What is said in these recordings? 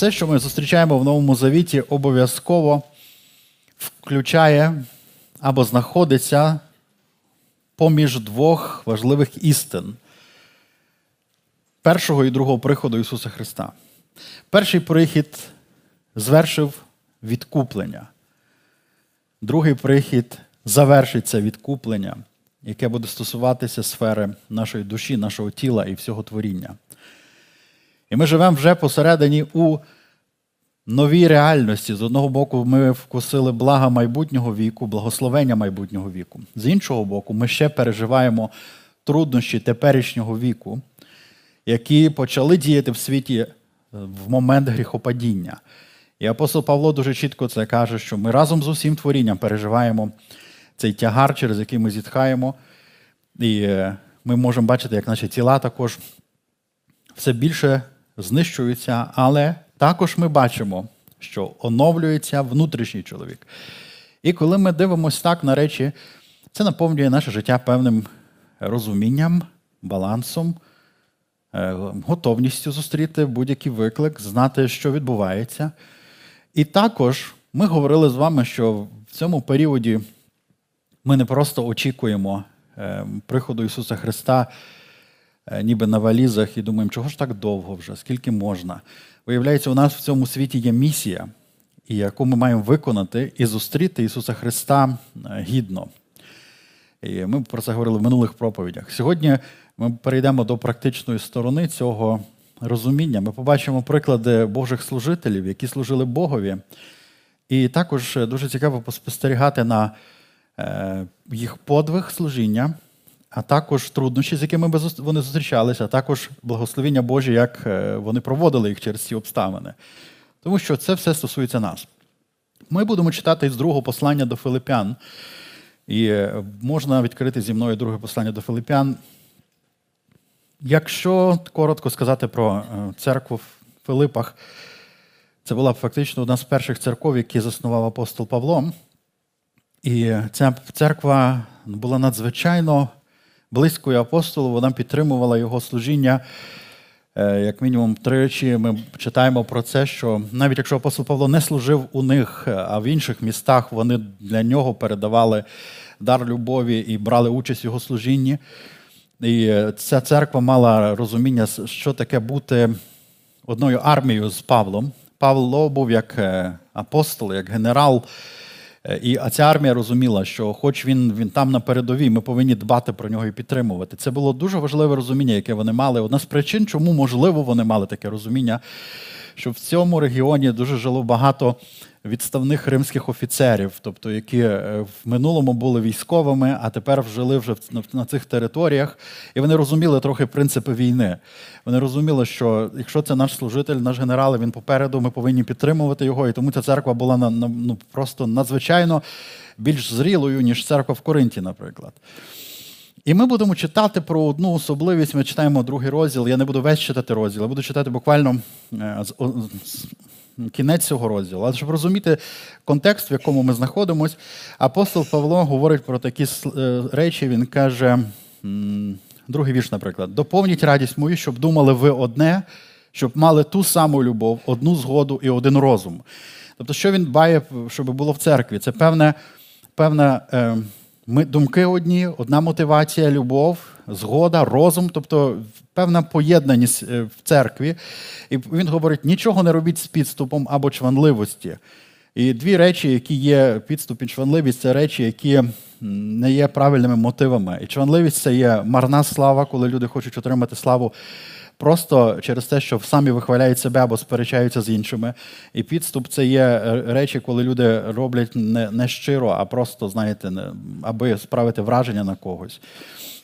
все, що ми зустрічаємо в Новому Завіті, обов'язково включає або знаходиться поміж двох важливих істин першого і другого приходу Ісуса Христа. Перший прихід звершив відкуплення. Другий прихід завершиться відкуплення, яке буде стосуватися сфери нашої душі, нашого тіла і всього творіння. І ми живемо вже посередині у новій реальності. З одного боку, ми вкусили блага майбутнього віку, благословення майбутнього віку. З іншого боку, ми ще переживаємо труднощі теперішнього віку, які почали діяти в світі е, в момент гріхопадіння. І апостол Павло дуже чітко це каже, що ми разом з усім творінням переживаємо цей тягар, через який ми зітхаємо. І е, ми можемо бачити, як наші тіла також все більше знищуються, але також ми бачимо, що оновлюється внутрішній чоловік. І коли ми дивимося так на речі, це наповнює наше життя певним розумінням, балансом, е, готовністю зустріти будь-який виклик, знати, що відбувається. І також ми говорили з вами, що в цьому періоді ми не просто очікуємо е, приходу Ісуса Христа, ніби на валізах, і думаємо, чого ж так довго вже, скільки можна. Виявляється, у нас в цьому світі є місія, яку ми маємо виконати і зустріти Ісуса Христа е, гідно. І Ми про це говорили в минулих проповідях. Сьогодні ми перейдемо до практичної сторони цього розуміння. Ми побачимо приклади Божих служителів, які служили Богові. І також дуже цікаво поспостерігати на е, їх подвиг служіння, а також труднощі, з якими вони зустрічалися, а також благословіння Божі, як е, вони проводили їх через ці обставини. Тому що це все стосується нас. Ми будемо читати з другого послання до Филипян. І е, можна відкрити зі мною друге послання до Филипян. Якщо коротко сказати про е, церкву в Филипах, це була фактично одна з перших церков, які заснував апостол Павло. І ця церква була надзвичайно близькою апостолу, вона підтримувала його служіння. Е, як мінімум тричі ми читаємо про це, що навіть якщо апостол Павло не служив у них, а в інших містах вони для нього передавали дар любові і брали участь в його служінні. І ця церква мала розуміння, що таке бути одною армією з Павлом. Павло був як е, апостол, як генерал. Е, і ця армія розуміла, що, хоч він він там на передовій, ми повинні дбати про нього і підтримувати. Це було дуже важливе розуміння, яке вони мали. Одна з причин, чому можливо вони мали таке розуміння, що в цьому регіоні дуже жило багато відставних римських офіцерів, тобто які е, в минулому були військовими, а тепер жили вже на цих територіях, і вони розуміли трохи принципи війни. Вони розуміли, що якщо це наш служитель, наш генерал, він попереду, ми повинні підтримувати його. І тому ця церква була ну, просто надзвичайно більш зрілою, ніж церква в Коринті, наприклад. І ми будемо читати про одну особливість. Ми читаємо другий розділ. Я не буду весь читати розділ, я буду читати буквально е, кінець цього розділу. Але щоб розуміти контекст, в якому ми знаходимося, апостол Павло говорить про такі е, речі. Він каже, другий вірш, наприклад, доповніть радість мою, щоб думали ви одне, щоб мали ту саму любов, одну згоду і один розум. Тобто, що він дбає, щоб було в церкві? Це певне, певне. Е, ми думки одні, одна мотивація, любов, згода, розум, тобто певна поєднаність е, в церкві. І він говорить: нічого не робіть з підступом або чванливості. І дві речі, які є підступ і чванливість, це речі, які не є правильними мотивами. І чванливість це є марна слава, коли люди хочуть отримати славу просто через те, що самі вихваляють себе або сперечаються з іншими. І підступ це є е, речі, коли люди роблять не, щиро, а просто, знаєте, аби справити враження на когось.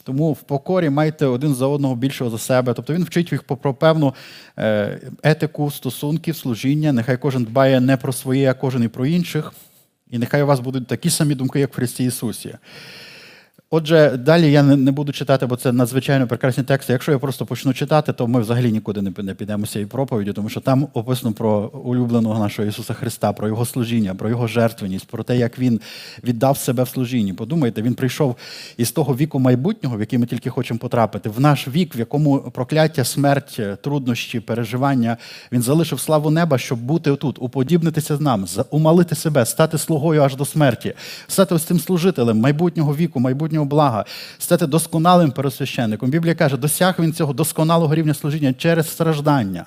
Тому в покорі майте один за одного більшого за себе. Тобто він вчить їх про певну е, етику стосунків, служіння. Нехай кожен дбає не про своє, а кожен і про інших. І нехай у вас будуть такі самі думки, як в Христі Ісусі. Отже, далі я не буду читати, бо це надзвичайно прекрасні тексти. Якщо я просто почну читати, то ми взагалі нікуди не підемо з цієї проповіді, тому що там описано про улюбленого нашого Ісуса Христа, про Його служіння, про Його жертвеність, про те, як Він віддав себе в служінні. Подумайте, він прийшов із того віку майбутнього, в який ми тільки хочемо потрапити, в наш вік, в якому прокляття, смерть, труднощі, переживання. Він залишив славу неба, щоб бути отут, уподібнитися з нам, умалити себе, стати слугою аж до смерті, стати ось цим служителем майбутнього віку, майбутнього блага, стати досконалим пересвященником. Біблія каже, досяг він цього досконалого рівня служіння через страждання.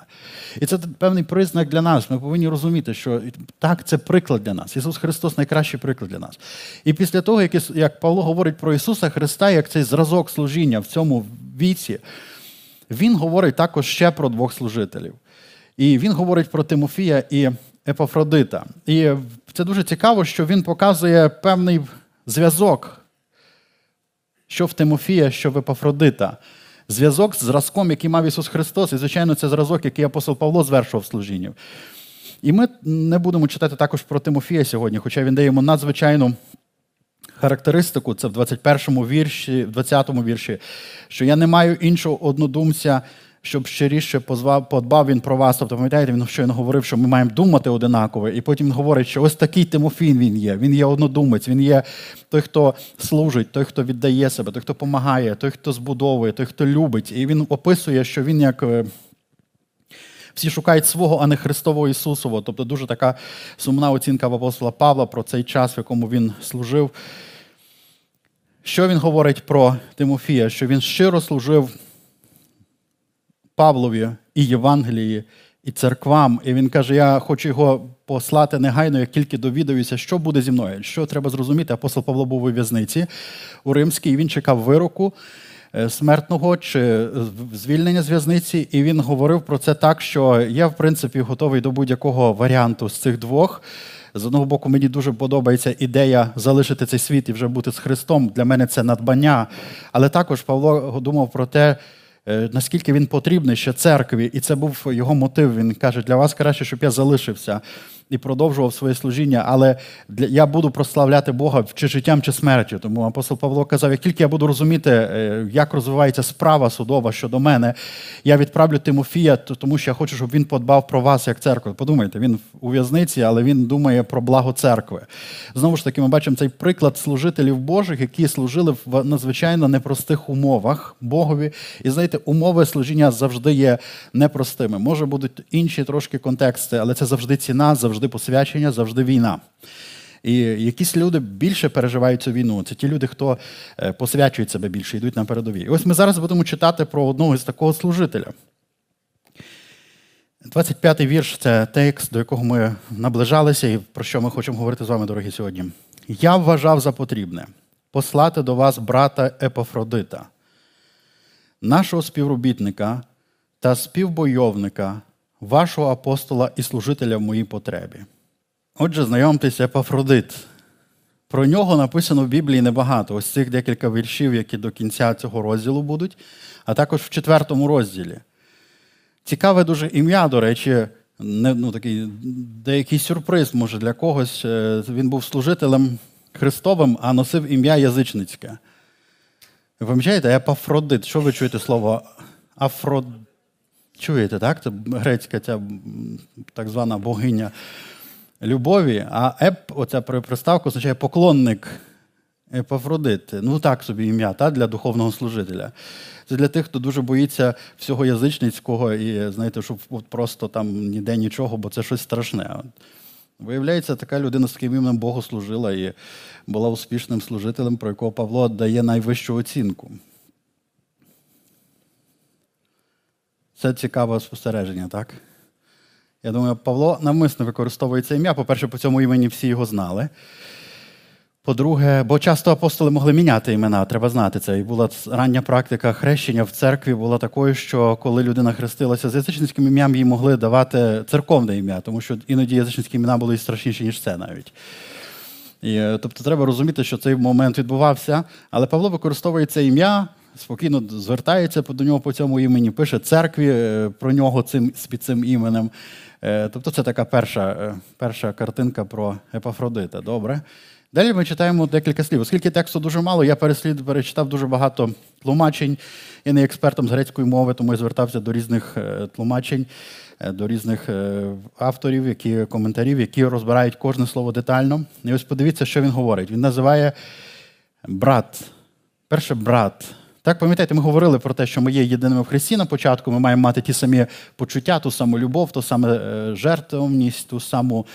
І це певний признак для нас. Ми повинні розуміти, що так, це приклад для нас. Ісус Христос найкращий приклад для нас. І після того, як Павло говорить про Ісуса Христа, як цей зразок служіння в цьому віці, Він говорить також ще про двох служителів. І він говорить про Тимофія і Епафродита. І це дуже цікаво, що він показує певний зв'язок, що в Тимофія, що в Епафродита. Зв'язок з зразком, який мав Ісус Христос, і, звичайно, це зразок, який апостол Павло звершував служінню. І ми не будемо читати також про Тимофія сьогодні, хоча він дає йому надзвичайну характеристику, це в 21 вірші, в 20 вірші, що я не маю іншого однодумця щоб щиріше позвав, подбав він про вас. Тобто, пам'ятаєте, він щойно говорив, що ми маємо думати одинаково. І потім він говорить, що ось такий Тимофін він є. Він є однодумець, він є той, хто служить, той, хто віддає себе, той, хто допомагає, той, хто збудовує, той, хто любить. І він описує, що він як. Е, всі шукають свого, а не Христового Ісусового. Тобто дуже така сумна оцінка апостола Павла про цей час, в якому він служив. Що він говорить про Тимофія? Що він щиро служив Павлові і Євангелії, і церквам. І він каже: Я хочу його послати негайно, як тільки довідаюся, що буде зі мною. Що треба зрозуміти? Апостол Павло був у в'язниці у Римській, і він чекав вироку. Е, смертного чи звільнення з в'язниці, і він говорив про це так, що я, в принципі, готовий до будь-якого варіанту з цих двох. З одного боку, мені дуже подобається ідея залишити цей світ і вже бути з Христом. Для мене це надбання. Але також Павло думав про те, Е, наскільки він потрібний ще церкві, і це був його мотив. Він каже: для вас краще, щоб я залишився і продовжував своє служіння, але для, я буду прославляти Бога чи життям, чи смертю. Тому апостол Павло казав: як тільки я буду розуміти, е, як розвивається справа судова щодо мене, я відправлю Тимофія, тому що я хочу, щоб він подбав про вас як церкву. Подумайте, він у в'язниці, але він думає про благо церкви. Знову ж таки, ми бачимо цей приклад служителів Божих, які служили в надзвичайно непростих умовах Богові. І знаєте, умови служіння завжди є непростими. Може будуть інші трошки контексти, але це завжди ціна, завжди завжди посвячення, завжди війна. І якісь люди більше переживають цю війну. Це ті люди, хто е, посвячують себе більше, йдуть на передовій. І ось ми зараз будемо читати про одного з такого служителя. 25-й вірш це текст, до якого ми наближалися, і про що ми хочемо говорити з вами, дорогі сьогодні. Я вважав за потрібне послати до вас брата Епофродита, нашого співробітника та співбойовника, вашого апостола і служителя в моїй потребі. Отже, знайомтеся, Епафродит. Про нього написано в Біблії небагато. Ось цих декілька віршів, які до кінця цього розділу будуть, а також в четвертому розділі. Цікаве дуже ім'я, до речі, не, ну, такий деякий сюрприз, може, для когось. Е, він був служителем Христовим, а носив ім'я язичницьке. Ви пам'ятаєте, Епафродит. Що ви чуєте слово Афродит? Чуєте, так? Це грецька ця так звана богиня любові, а еп, оця приставка означає поклонник Епафродит. Ну так собі ім'я та, для духовного служителя. Це для тих, хто дуже боїться всього язичницького і, знаєте, щоб просто там ніде нічого, бо це щось страшне. Виявляється, така людина з таким іменем Богу служила і була успішним служителем, про якого Павло дає найвищу оцінку. Це цікаве спостереження, так? Я думаю, Павло навмисно використовує це ім'я. По-перше, по цьому імені всі його знали. По-друге, бо часто апостоли могли міняти імена, треба знати це. І була рання практика хрещення в церкві була такою, що коли людина хрестилася з язичницьким ім'ям, їй могли давати церковне ім'я, тому що іноді язичницькі імена були страшніші, ніж це навіть. І, е, Тобто треба розуміти, що цей момент відбувався, але Павло використовує це ім'я спокійно звертається до нього по цьому імені, пише церкві е, про нього цим, під цим іменем. Е, тобто це така перша е, перша картинка про Епафродита. Добре? Далі ми читаємо декілька слів. Оскільки тексту дуже мало, я переслід перечитав дуже багато тлумачень. Я не експертом з грецької мови, тому я звертався до різних тлумачень, до різних авторів, які коментарів, які розбирають кожне слово детально. І ось подивіться, що він говорить. Він називає брат. Перше брат. Так, пам'ятаєте, ми говорили про те, що ми є єдиними в Христі на початку, ми маємо мати ті самі почуття, ту саму любов, ту саму жертовність, ту саму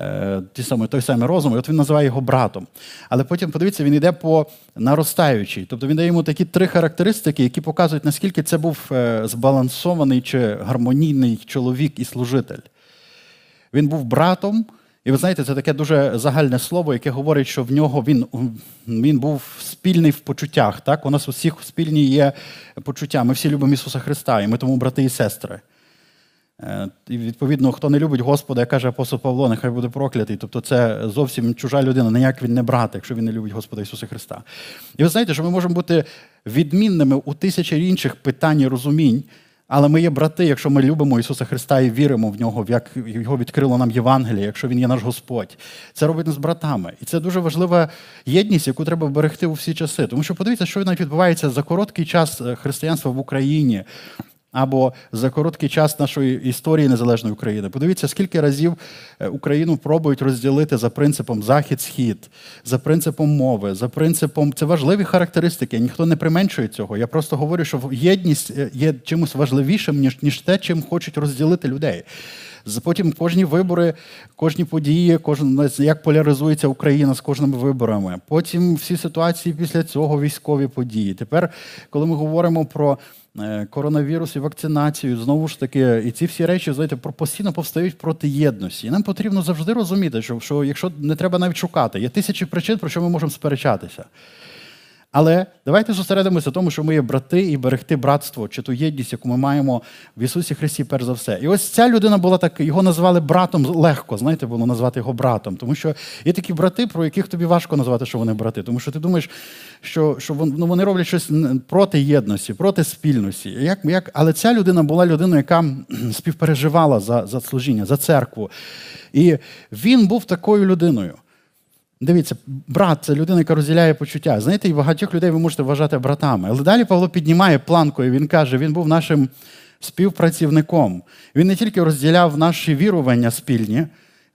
Е, ті самі, той самий розум, і от він називає його братом. Але потім, подивіться, він йде по наростаючій. Тобто він дає йому такі три характеристики, які показують, наскільки це був е, збалансований чи гармонійний чоловік і служитель. Він був братом. І ви знаєте, це таке дуже загальне слово, яке говорить, що в нього він він був спільний в почуттях. Так? У нас у всіх спільні є почуття. Ми всі любимо Ісуса Христа, і ми тому брати і сестри. Е, і відповідно, хто не любить Господа, як каже апостол Павло, нехай буде проклятий. Тобто це зовсім чужа людина, ніяк він не брат, якщо він не любить Господа Ісуса Христа. І ви знаєте, що ми можемо бути відмінними у тисячі інших питань і розумінь, але ми є брати, якщо ми любимо Ісуса Христа і віримо в нього, як його відкрило нам Євангеліє, якщо Він є наш Господь. Це робить нас братами. І це дуже важлива єдність, яку треба берегти у всі часи. Тому що подивіться, що навіть відбувається за короткий час е, християнства в Україні або за короткий час нашої історії незалежної України. Подивіться, скільки разів е, Україну пробують розділити за принципом захід-схід, за принципом мови, за принципом це важливі характеристики. Ніхто не применшує цього. Я просто говорю, що єдність е, є чимось важливішим ніж ніж те, чим хочуть розділити людей. Потім кожні вибори, кожні події, кожен як поляризується Україна з кожними виборами. Потім всі ситуації після цього військові події. Тепер, коли ми говоримо про коронавірус і вакцинацію, знову ж таки, і ці всі речі знаєте, постійно повстають проти єдності. І нам потрібно завжди розуміти, що, що якщо не треба навіть шукати, є тисячі причин, про що ми можемо сперечатися. Але давайте зосередимося в тому, що ми є брати і берегти братство чи ту єдність, яку ми маємо в Ісусі Христі, перш за все. І ось ця людина була так, його назвали братом легко, знаєте, було назвати його братом. Тому що є такі брати, про яких тобі важко назвати, що вони брати. Тому що ти думаєш, що що ну, вони роблять щось проти єдності, проти спільності. Як, як, Але ця людина була людиною, яка співпереживала за, за служіння, за церкву. І він був такою людиною. Дивіться, брат це людина, яка розділяє почуття. Знаєте, і багатьох людей ви можете вважати братами. Але далі Павло піднімає планку, і він каже, він був нашим співпрацівником. Він не тільки розділяв наші вірування спільні,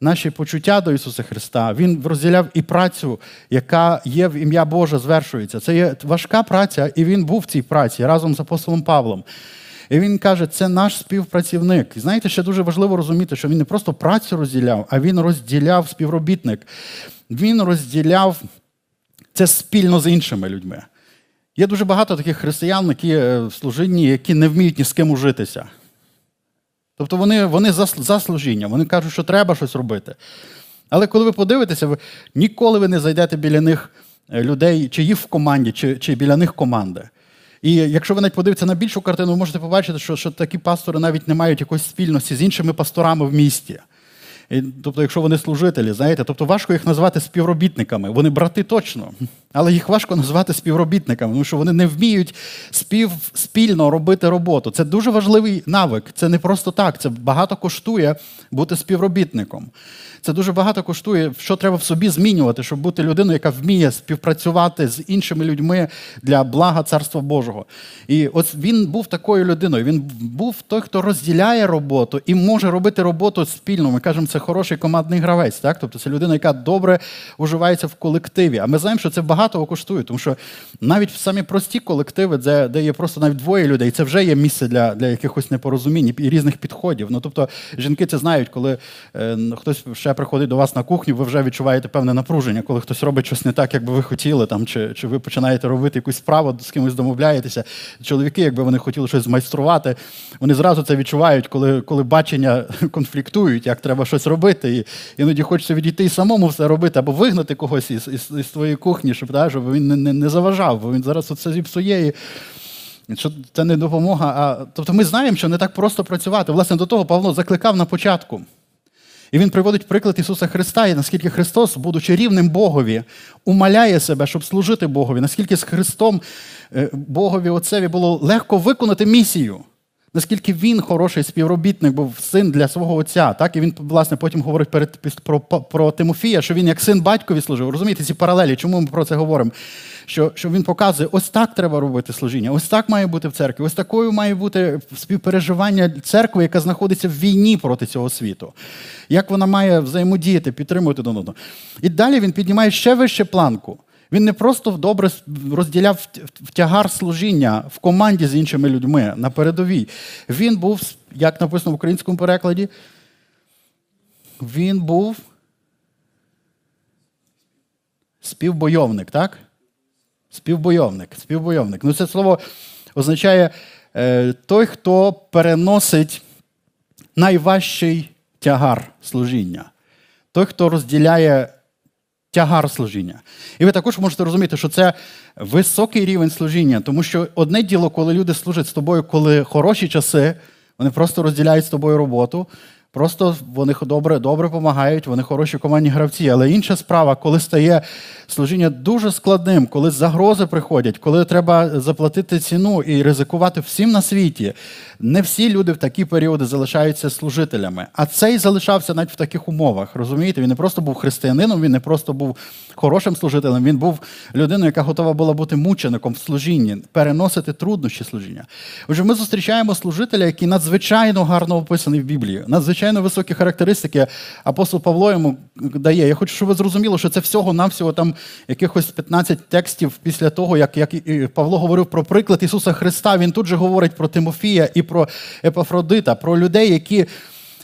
наші почуття до Ісуса Христа, Він розділяв і працю, яка є в ім'я Боже, звершується. Це є важка праця, і він був в цій праці разом з апостолом Павлом. І він каже, це наш співпрацівник. І знаєте, ще дуже важливо розуміти, що він не просто працю розділяв, а він розділяв співробітник він розділяв це спільно з іншими людьми. Є дуже багато таких християн, які е, в служінні, які не вміють ні з ким ужитися. Тобто вони вони за, за служіння, вони кажуть, що треба щось робити. Але коли ви подивитеся, ви ніколи ви не зайдете біля них е, людей, чи їх в команді, чи чи біля них команди. І якщо ви навіть подивитеся на більшу картину, ви можете побачити, що що такі пастори навіть не мають якоїсь спільності з іншими пасторами в місті. Тобто, якщо вони служителі, знаєте, тобто важко їх назвати співробітниками. Вони брати точно, але їх важко назвати співробітниками, тому що вони не вміють спів, спільно робити роботу. Це дуже важливий навик. Це не просто так. Це багато коштує бути співробітником. Це дуже багато коштує, що треба в собі змінювати, щоб бути людиною, яка вміє співпрацювати з іншими людьми для блага Царства Божого. І ось він був такою людиною. Він був той, хто розділяє роботу і може робити роботу спільно. Ми кажемо, це хороший командний гравець. Так? Тобто це людина, яка добре уживається в колективі. А ми знаємо, що це багато коштує, тому що навіть в самі прості колективи, де де є просто навіть двоє людей, це вже є місце для для якихось непорозумінь і різних підходів. Ну тобто жінки це знають, коли е, хтось ще приходить до вас на кухню, ви вже відчуваєте певне напруження, коли хтось робить щось не так, як би ви хотіли, там, чи чи ви починаєте робити якусь справу, з кимось домовляєтеся. Чоловіки, якби вони хотіли щось змайструвати, вони зразу це відчувають, коли коли бачення конфліктують, як треба щось робити. І іноді хочеться відійти і самому все робити, або вигнати когось із із, із твоєї кухні, щоб да, щоб він не, не, не заважав, бо він зараз це зіпсує. Що це не допомога. А тобто ми знаємо, що не так просто працювати. Власне, до того Павло закликав на початку. І він приводить приклад Ісуса Христа, і наскільки Христос, будучи рівним Богові, умаляє себе, щоб служити Богові, наскільки з Христом е, Богові Отцеві було легко виконати місію. Наскільки він хороший співробітник був син для свого отця, так і він власне потім говорить перед про, про Тимофія, що він як син батькові служив. Розумієте, ці паралелі, чому ми про це говоримо? Що що він показує, ось так треба робити служіння, ось так має бути в церкві, ось такою має бути співпереживання церкви, яка знаходиться в війні проти цього світу. Як вона має взаємодіяти, підтримувати до одного. І далі він піднімає ще вище планку. Він не просто добре розділяв тягар служіння в команді з іншими людьми на передовій. Він був, як написано в українському перекладі, він був співбойовник, так? Співбойовник. Співбойовник. Ну, це слово означає е, той, хто переносить найважчий тягар служіння. Той, хто розділяє тягар служіння. І ви також можете розуміти, що це високий рівень служіння, тому що одне діло, коли люди служать з тобою, коли хороші часи, вони просто розділяють з тобою роботу. Просто вони добре добре допомагають, вони хороші командні гравці. Але інша справа, коли стає служіння дуже складним, коли загрози приходять, коли треба заплатити ціну і ризикувати всім на світі, не всі люди в такі періоди залишаються служителями. А цей залишався навіть в таких умовах. Розумієте, він не просто був християнином, він не просто був хорошим служителем, він був людиною, яка готова була бути мучеником в служінні, переносити труднощі служіння. Отже, ми зустрічаємо служителя, який надзвичайно гарно описаний в Біблії. Надзвичайно високі характеристики апостол Павло йому дає. Я хочу, щоб ви зрозуміли, що це всього-навсього там якихось 15 текстів після того, як як Павло говорив про приклад Ісуса Христа. Він тут же говорить про Тимофія і про Епафродита, про людей, які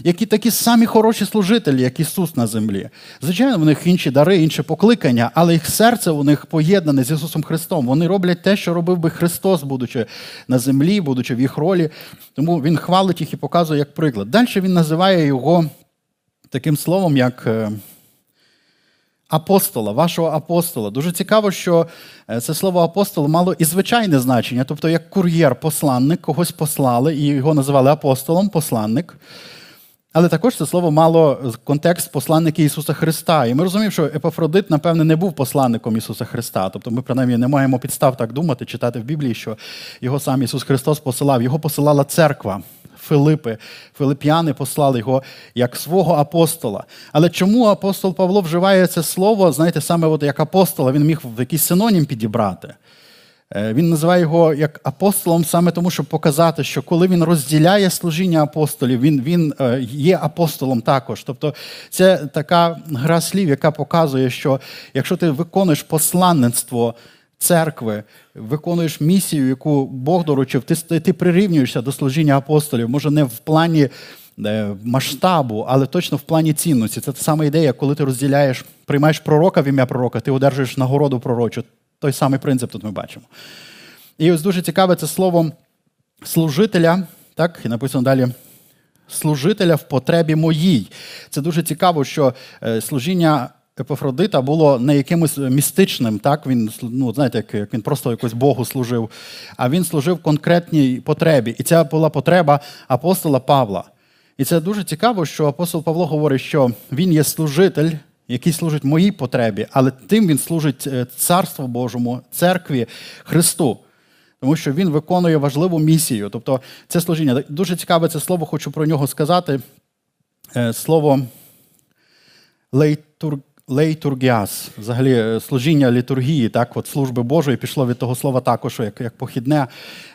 які такі самі хороші служителі, як Ісус на землі. Звичайно, в них інші дари, інше покликання, але їх серце у них поєднане з Ісусом Христом. Вони роблять те, що робив би Христос, будучи на землі, будучи в їх ролі. Тому Він хвалить їх і показує як приклад. Далі він називає його таким словом, як. Е, апостола, вашого апостола. Дуже цікаво, що е, це слово апостол мало і звичайне значення, тобто як кур'єр, посланник, когось послали, і його називали апостолом, посланник. Але також це слово мало контекст посланники Ісуса Христа. І ми розуміємо, що Епафродит, напевне, не був посланником Ісуса Христа. Тобто ми, принаймні, не маємо підстав так думати, читати в Біблії, що його сам Ісус Христос посилав. Його посилала церква. Филипи, Филип'яни послали його як свого апостола. Але чому апостол Павло вживає це слово, знаєте, саме от як апостола, він міг в якийсь синонім підібрати. Е, він називає його як апостолом саме тому, щоб показати, що коли він розділяє служіння апостолів, він він е, є апостолом також. Тобто це така гра слів, яка показує, що якщо ти виконуєш посланництво церкви, виконуєш місію, яку Бог доручив, ти ти прирівнюєшся до служіння апостолів, може не в плані е, масштабу, але точно в плані цінності. Це та сама ідея, коли ти розділяєш, приймаєш пророка в ім'я пророка, ти одержуєш нагороду пророчу. Той самий принцип тут ми бачимо. І ось дуже цікаве це слово служителя, так, і написано далі. Служителя в потребі моїй. Це дуже цікаво, що е, служіння Епофродита було не якимось містичним, так? Він, ну, знаєте, як він просто якось Богу служив, а він служив конкретній потребі. І це була потреба апостола Павла. І це дуже цікаво, що апостол Павло говорить, що він є служитель який служить моїй потребі, але тим він служить е, Царству Божому, церкві Христу. Тому що він виконує важливу місію. Тобто це служіння. Дуже цікаве це слово, хочу про нього сказати. Е, слово лейтур лейтургіас, взагалі е, служіння літургії, так, от служби Божої пішло від того слова також, як як похідне,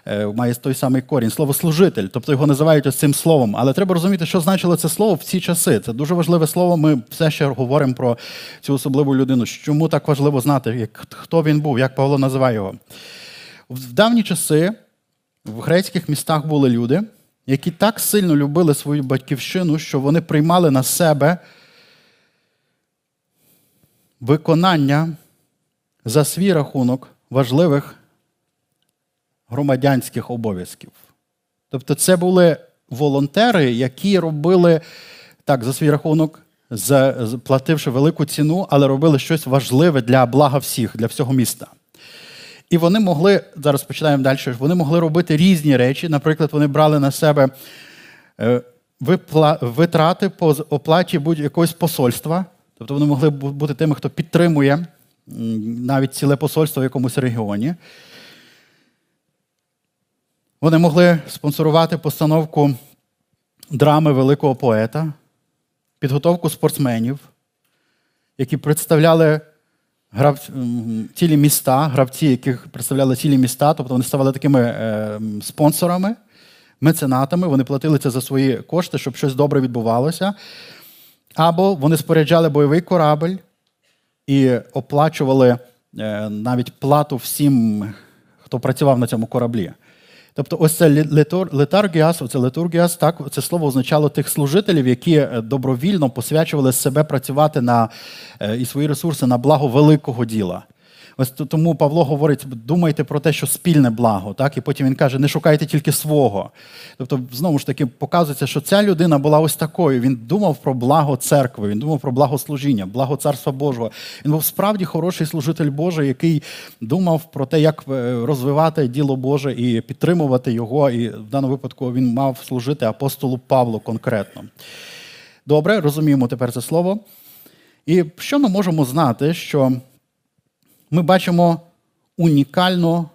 е, має той самий корінь. Слово служитель, тобто його називають ось цим словом. Але треба розуміти, що значило це слово в ці часи. Це дуже важливе слово. Ми все ще говоримо про цю особливу людину. Чому так важливо знати, як, хто він був, як Павло називає його? В давні часи в грецьких містах були люди, які так сильно любили свою батьківщину, що вони приймали на себе виконання за свій рахунок важливих громадянських обов'язків. Тобто, це були волонтери, які робили так за свій рахунок, плативши велику ціну, але робили щось важливе для блага всіх, для всього міста. І вони могли, зараз починаємо далі, вони могли робити різні речі. Наприклад, вони брали на себе е, витрати по оплаті будь-якогось посольства. Тобто вони могли бути тими, хто підтримує навіть ціле посольство в якомусь регіоні. Вони могли спонсорувати постановку драми великого поета, підготовку спортсменів, які представляли грав... цілі міста, гравці, яких представляли цілі міста, тобто вони ставали такими е, спонсорами, меценатами, вони платили це за свої кошти, щоб щось добре відбувалося. Або вони споряджали бойовий корабль і оплачували е, навіть плату всім, хто працював на цьому кораблі. Тобто, ось це летаргіас, оце летургіас, так це слово означало тих служителів, які е, добровільно посвячували себе працювати на е, і свої ресурси на благо великого діла. Ось тому Павло говорить: думайте про те, що спільне благо, так і потім він каже: не шукайте тільки свого. Тобто, знову ж таки, показується, що ця людина була ось такою. Він думав про благо церкви, він думав про благо служіння, благо царства Божого. Він був справді хороший служитель Божий, який думав про те, як е, розвивати діло Боже і підтримувати його. І в даному випадку він мав служити апостолу Павлу конкретно. Добре, розуміємо тепер це слово. І що ми можемо знати, що ми бачимо унікальну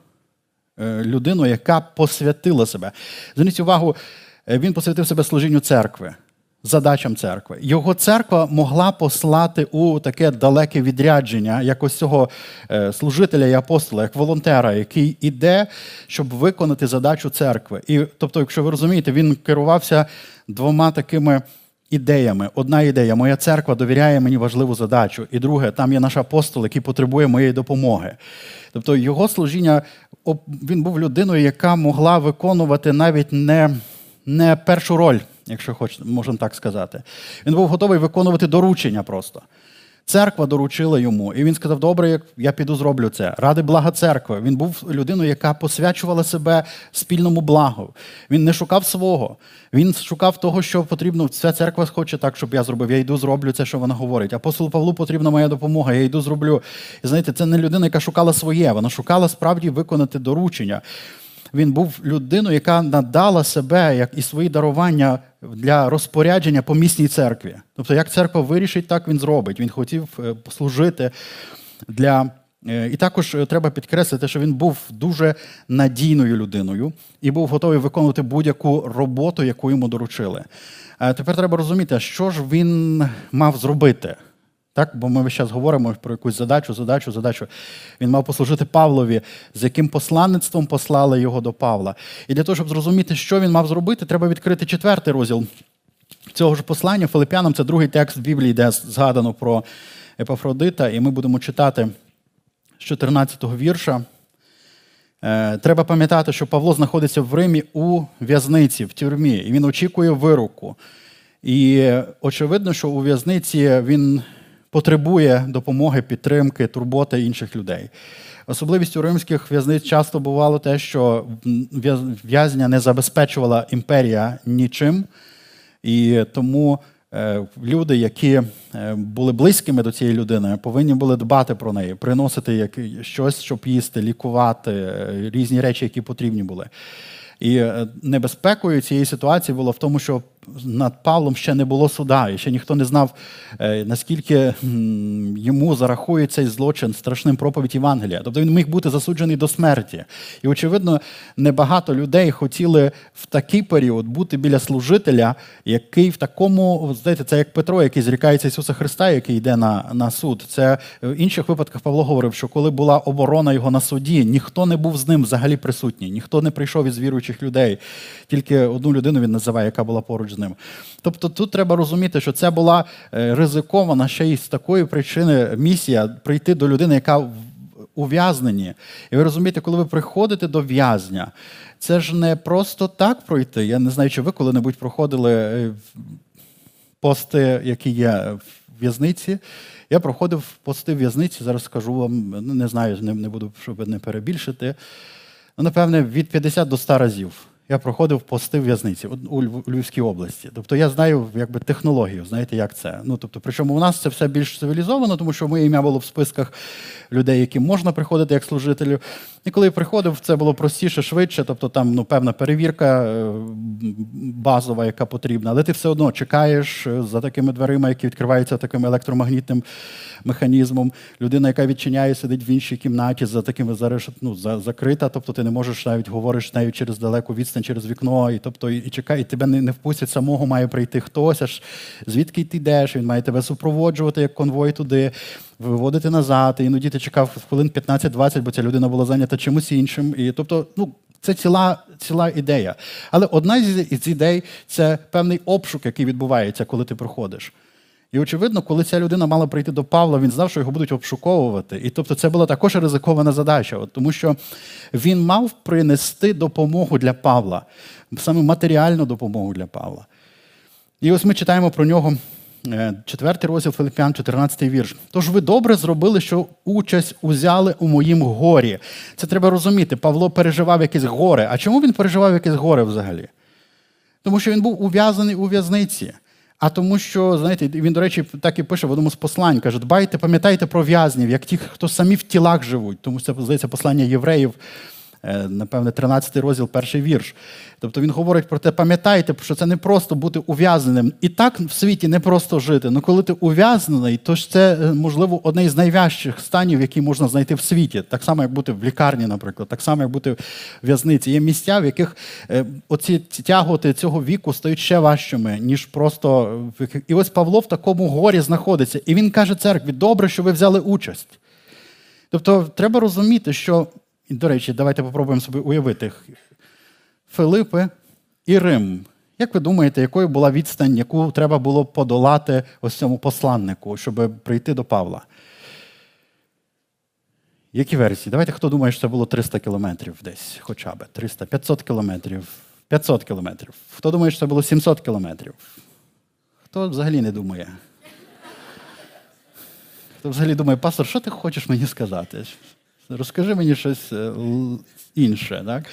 е, людину, яка посвятила себе. Зверніть увагу, е, він посвятив себе служінню церкви, задачам церкви. Його церква могла послати у таке далеке відрядження, як ось цього е, служителя і апостола, як волонтера, який іде, щоб виконати задачу церкви. І тобто, якщо ви розумієте, він керувався двома такими ідеями. Одна ідея, моя церква довіряє мені важливу задачу. І друге, там є наш апостол, який потребує моєї допомоги. Тобто його служіння, він був людиною, яка могла виконувати навіть не, не першу роль, якщо хоч, можемо так сказати. Він був готовий виконувати доручення просто. Церква доручила йому, і він сказав: Добре, я піду зроблю це. Ради блага церкви. Він був людиною, яка посвячувала себе спільному благу. Він не шукав свого. Він шукав того, що потрібно. Ця церква хоче так, щоб я зробив. Я йду, зроблю це, що вона говорить. Апостолу Павлу потрібна моя допомога. Я йду, зроблю. І знаєте, це не людина, яка шукала своє. Вона шукала справді виконати доручення. Він був людиною, яка надала себе як і свої дарування для розпорядження по місній церкві. Тобто, як церква вирішить, так він зробить. Він хотів е, послужити для. Е, і також е, треба підкреслити, що він був дуже надійною людиною і був готовий виконувати будь-яку роботу, яку йому доручили. Тепер треба розуміти, що ж він мав зробити. Так? Бо ми весь час говоримо про якусь задачу, задачу, задачу. Він мав послужити Павлові, з яким посланництвом послали його до Павла. І для того, щоб зрозуміти, що він мав зробити, треба відкрити четвертий розділ цього ж послання. Филип'янам це другий текст в Біблії, де згадано про Епафродита, і ми будемо читати з 14-го вірша. Е, треба пам'ятати, що Павло знаходиться в Римі у в'язниці, в тюрмі, і він очікує вироку. І очевидно, що у в'язниці він потребує допомоги, підтримки, турботи інших людей. Особливістю римських в'язниць часто бувало те, що в'язня не забезпечувала імперія нічим, і тому е, люди, які е, були близькими до цієї людини, повинні були дбати про неї, приносити щось, щоб їсти, лікувати, е, різні речі, які потрібні були. І небезпекою цієї ситуації було в тому, що над Павлом ще не було суда, і ще ніхто не знав, е, наскільки йому зарахує цей злочин страшним проповідь Євангелія. Тобто він міг бути засуджений до смерті. І, очевидно, небагато людей хотіли в такий період бути біля служителя, який в такому, знаєте, це як Петро, який зрікається Ісуса Христа, який йде на, на суд. Це в інших випадках Павло говорив, що коли була оборона його на суді, ніхто не був з ним взагалі присутній, ніхто не прийшов із віруючих людей. Тільки одну людину він називає, яка була поруч з ним. Тобто тут треба розуміти, що це була е, ризикована ще й з такої причини місія прийти до людини, яка в ув'язненні. І ви розумієте, коли ви приходите до в'язня, це ж не просто так пройти. Я не знаю, чи ви коли-небудь проходили е, пости, які є в в'язниці. Я проходив пости в в'язниці, зараз скажу вам, не знаю, не буду, щоб не перебільшити. Ну, напевне, від 50 до 100 разів. Я проходив пости в в'язниці у Львівській області. Тобто я знаю якби, технологію, знаєте, як це. Ну, тобто, Причому у нас це все більш цивілізовано, тому що моє ім'я було в списках людей, яким можна приходити як служителю. І коли я приходив, це було простіше, швидше, тобто там ну, певна перевірка е, базова, яка потрібна, але ти все одно чекаєш е, за такими дверима, які відкриваються таким електромагнітним механізмом. Людина, яка відчиняє, сидить в іншій кімнаті, за такими ну, закрита, тобто ти не можеш навіть говориш нею через далеку відстань, через вікно, і тобто і, і чекає, і тебе не, не впустять самого, має прийти хтось, аж звідки ти йдеш, він має тебе супроводжувати як конвой туди виводити назад. Іноді ти чекав хвилин 15-20, бо ця людина була зайнята чимось іншим. І тобто, ну. Це ціла ціла ідея. Але одна із ідей це певний обшук, який відбувається, коли ти проходиш. І, очевидно, коли ця людина мала прийти до Павла, він знав, що його будуть обшуковувати. І тобто це була також ризикована задача, от, тому що він мав принести допомогу для Павла, саме матеріальну допомогу для Павла. І ось ми читаємо про нього Е, четвертий розділ Филиппян, 14 вірш. Тож ви добре зробили, що участь узяли у моїм горі. Це треба розуміти. Павло переживав якесь горе. А чому він переживав якесь горе взагалі? Тому що він був ув'язаний у в'язниці. А тому, що, знаєте, він, до речі, так і пише в одному з послань, каже, дбайте, пам'ятайте про в'язнів, як ті, хто самі в тілах живуть. Тому це, здається, послання євреїв. Е, напевне, 13 розділ, перший вірш. Тобто він говорить про те, пам'ятайте, що це не просто бути ув'язненим. І так в світі не просто жити. Ну коли ти ув'язнений, то ж це, е, можливо, одне із найважчих станів, які можна знайти в світі. Так само, як бути в лікарні, наприклад, так само, як бути в в'язниці. Є місця, в яких е, оці тяготи цього віку стають ще важчими, ніж просто. І ось Павло в такому горі знаходиться. І він каже церкві: добре, що ви взяли участь. Тобто, треба розуміти, що і, до речі, давайте попробуємо собі уявити Филипи і Рим. Як ви думаєте, якою була відстань, яку треба було подолати ось цьому посланнику, щоб прийти до Павла? Які версії? Давайте хто думає, що це було 300 кілометрів десь, хоча б 300, 500 кілометрів, 500 кілометрів. Хто думає, що це було 700 кілометрів? Хто взагалі не думає? Хто взагалі думає, пастор, що ти хочеш мені сказати? Розкажи мені щось е, інше. Так?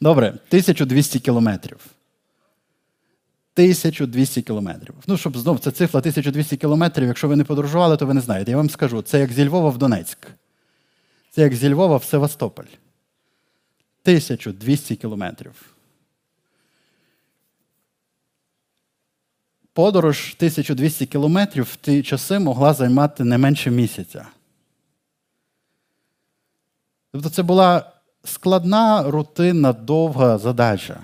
Добре, 1200 кілометрів. 1200 кілометрів. Ну, щоб знов ця цифра 1200 кілометрів, якщо ви не подорожували, то ви не знаєте. Я вам скажу, це як зі Львова в Донецьк. Це як зі Львова в Севастополь. 1200 кілометрів. Подорож 1200 кілометрів в ті часи могла займати не менше місяця. Тобто це була складна, рутинна, довга задача.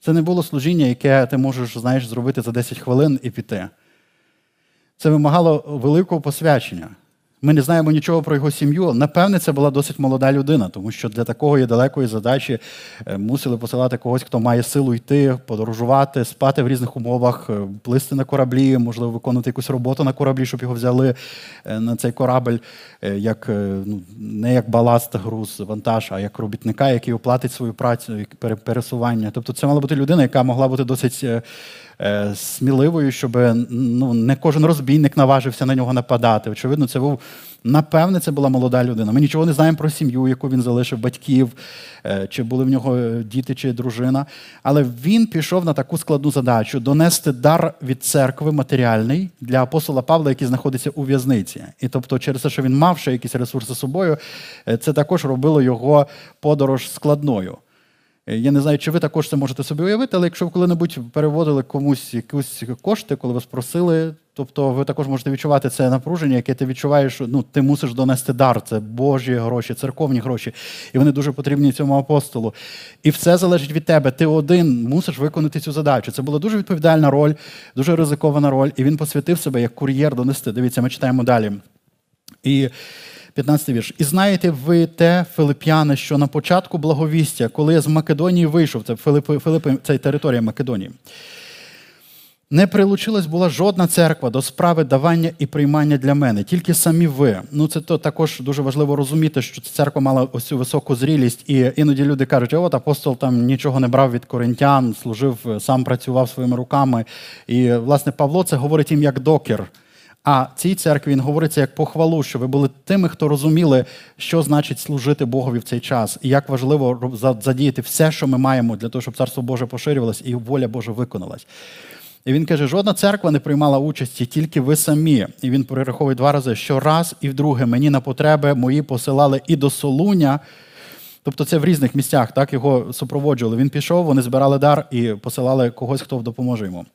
Це не було служіння, яке ти можеш знаєш, зробити за 10 хвилин і піти. Це вимагало великого посвячення. Ми не знаємо нічого про його сім'ю. Напевне, це була досить молода людина, тому що для такої далекої задачі е, мусили посилати когось, хто має силу йти, подорожувати, спати в різних умовах, е, плисти на кораблі, можливо, виконувати якусь роботу на кораблі, щоб його взяли е, на цей корабль, як ну, не як баласт, груз, вантаж, а як робітника, який оплатить свою працю, пересування. Тобто, це мала бути людина, яка могла бути досить. Е, сміливою, щоб ну, не кожен розбійник наважився на нього нападати. Очевидно, це був. Напевне, це була молода людина. Ми нічого не знаємо про сім'ю, яку він залишив батьків, е, чи були в нього діти чи дружина. Але він пішов на таку складну задачу донести дар від церкви матеріальний для апостола Павла, який знаходиться у в'язниці. І тобто, через те, що він мав ще якісь ресурси з собою, е, це також робило його подорож складною. Е, я не знаю, чи ви також це можете собі уявити, але якщо ви коли-небудь переводили комусь якісь кошти, коли вас просили, тобто ви також можете відчувати це напруження, яке ти відчуваєш, ну ти мусиш донести дар, це Божі гроші, церковні гроші, і вони дуже потрібні цьому апостолу. І все залежить від тебе. Ти один мусиш виконати цю задачу. Це була дуже відповідальна роль, дуже ризикована роль, і він посвятив себе як кур'єр донести. Дивіться, ми читаємо далі. І 15 вірш. І знаєте ви те, Филип'яни, що на початку благовістя, коли я з Македонії вийшов, це Филипи, Филипи, це територія Македонії, не прилучилась була жодна церква до справи давання і приймання для мене, тільки самі ви. Ну це то також дуже важливо розуміти, що церква мала ось цю високу зрілість, і іноді люди кажуть, от апостол там нічого не брав від коринтян, служив, сам працював своїми руками. І, власне, Павло це говорить їм як докер А цій церкві він говориться як похвалу, що ви були тими, хто розуміли, що значить служити Богові в цей час, і як важливо задіяти все, що ми маємо для того, щоб царство Боже поширювалось і воля Божа виконалась. І він каже: жодна церква не приймала участі, тільки ви самі. І він перераховує два рази, що раз і вдруге мені на потреби мої посилали і до Солуня. Тобто це в різних місцях так його супроводжували. Він пішов, вони збирали дар і посилали когось, хто допоможе йому.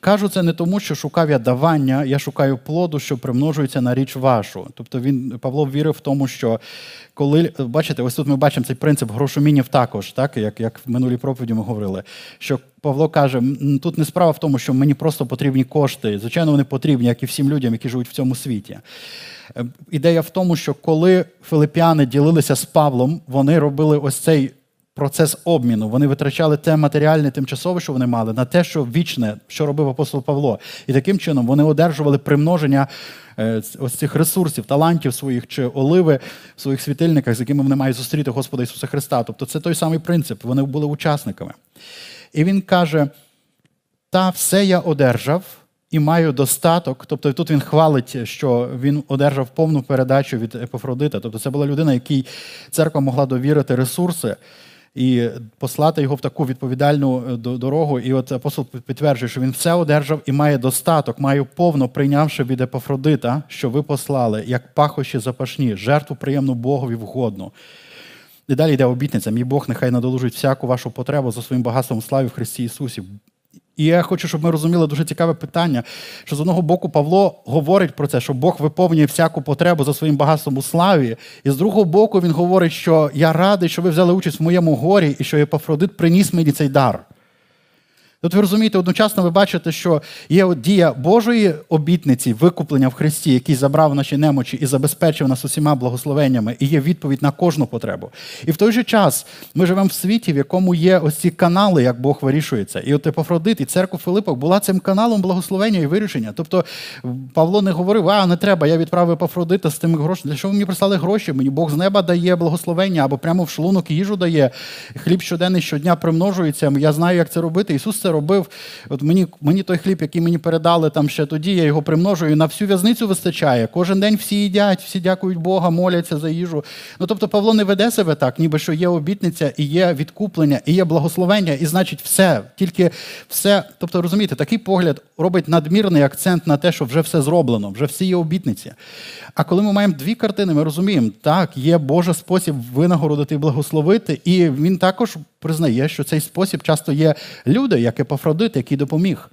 Кажу це не тому, що шукав я давання, я шукаю плоду, що примножується на річ вашу. Тобто він Павло вірив в тому, що коли бачите, ось тут ми бачимо цей принцип грошомінів також, так як як в минулій проповіді ми говорили. Що Павло каже: тут не справа в тому, що мені просто потрібні кошти. Звичайно, вони потрібні, як і всім людям, які живуть в цьому світі. Е, ідея в тому, що коли филип'яни ділилися з Павлом, вони робили ось цей процес обміну. Вони витрачали те матеріальне, тимчасове, що вони мали, на те, що вічне, що робив апостол Павло. І таким чином вони одержували примноження е, ось цих ресурсів, талантів своїх чи оливи в своїх світильниках, з якими вони мають зустріти Господа Ісуса Христа. Тобто це той самий принцип. Вони були учасниками. І він каже: та все я одержав і маю достаток. Тобто тут він хвалить, що він одержав повну передачу від Епофродита. Тобто це була людина, якій церква могла довірити ресурси і послати його в таку відповідальну е, дорогу. І от апостол підтверджує, що він все одержав і має достаток, маю повно прийнявши від Епофродита, що ви послали, як пахощі запашні, жертву приємну Богові вгодну. І далі йде обітниця. Мій Бог нехай надолужить всяку вашу потребу за своїм багатством славі в Христі Ісусі. І я хочу, щоб ми розуміли дуже цікаве питання, що з одного боку Павло говорить про це, що Бог виповнює всяку потребу за своїм багатством у славі. І з другого боку, він говорить, що я радий, що ви взяли участь в моєму горі і що Епафродит приніс мені цей дар. От ви розумієте, одночасно ви бачите, що є дія Божої обітниці, викуплення в Христі, який забрав наші немочі і забезпечив нас усіма благословеннями, і є відповідь на кожну потребу. І в той же час ми живемо в світі, в якому є ось ці канали, як Бог вирішується. І от Епофродит, і церква Филиппах була цим каналом благословення і вирішення. Тобто Павло не говорив, а не треба, я відправив Епофродита з тими грошами. Для що ви мені прислали гроші? Мені Бог з неба дає благословення або прямо в шлунок їжу дає. Хліб щоденний щодня примножується. Я знаю, як це робити. Ісус це робив. От мені мені той хліб, який мені передали там ще тоді, я його примножую, на всю в'язницю вистачає. Кожен день всі їдять, всі дякують Бога, моляться за їжу. Ну тобто Павло не веде себе так, ніби що є обітниця, і є відкуплення, і є благословення, і значить все. Тільки все. Тобто, розумієте, такий погляд робить надмірний акцент на те, що вже все зроблено, вже всі є обітниці. А коли ми маємо дві картини, ми розуміємо, так, є Божий спосіб винагородити і благословити, і він також признає, що цей спосіб часто є люди, як Епафродит, який допоміг.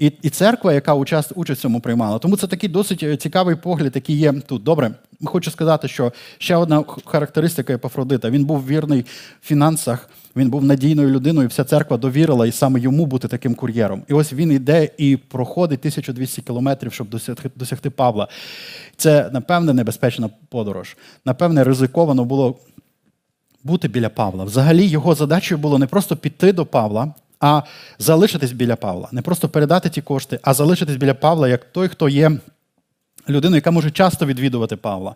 І і церква, яка участь, участь в цьому приймала. Тому це такий досить е, цікавий погляд, який є тут. Добре, хочу сказати, що ще одна характеристика Епафродита. Він був вірний в фінансах, він був надійною людиною, вся церква довірила і саме йому бути таким кур'єром. І ось він йде і проходить 1200 кілометрів, щоб досягти, досягти Павла. Це, напевне, небезпечна подорож. Напевне, ризиковано було бути біля Павла. Взагалі, його задачею було не просто піти до Павла, а залишитись біля Павла. Не просто передати ті кошти, а залишитись біля Павла як той, хто є людиною, яка може часто відвідувати Павла.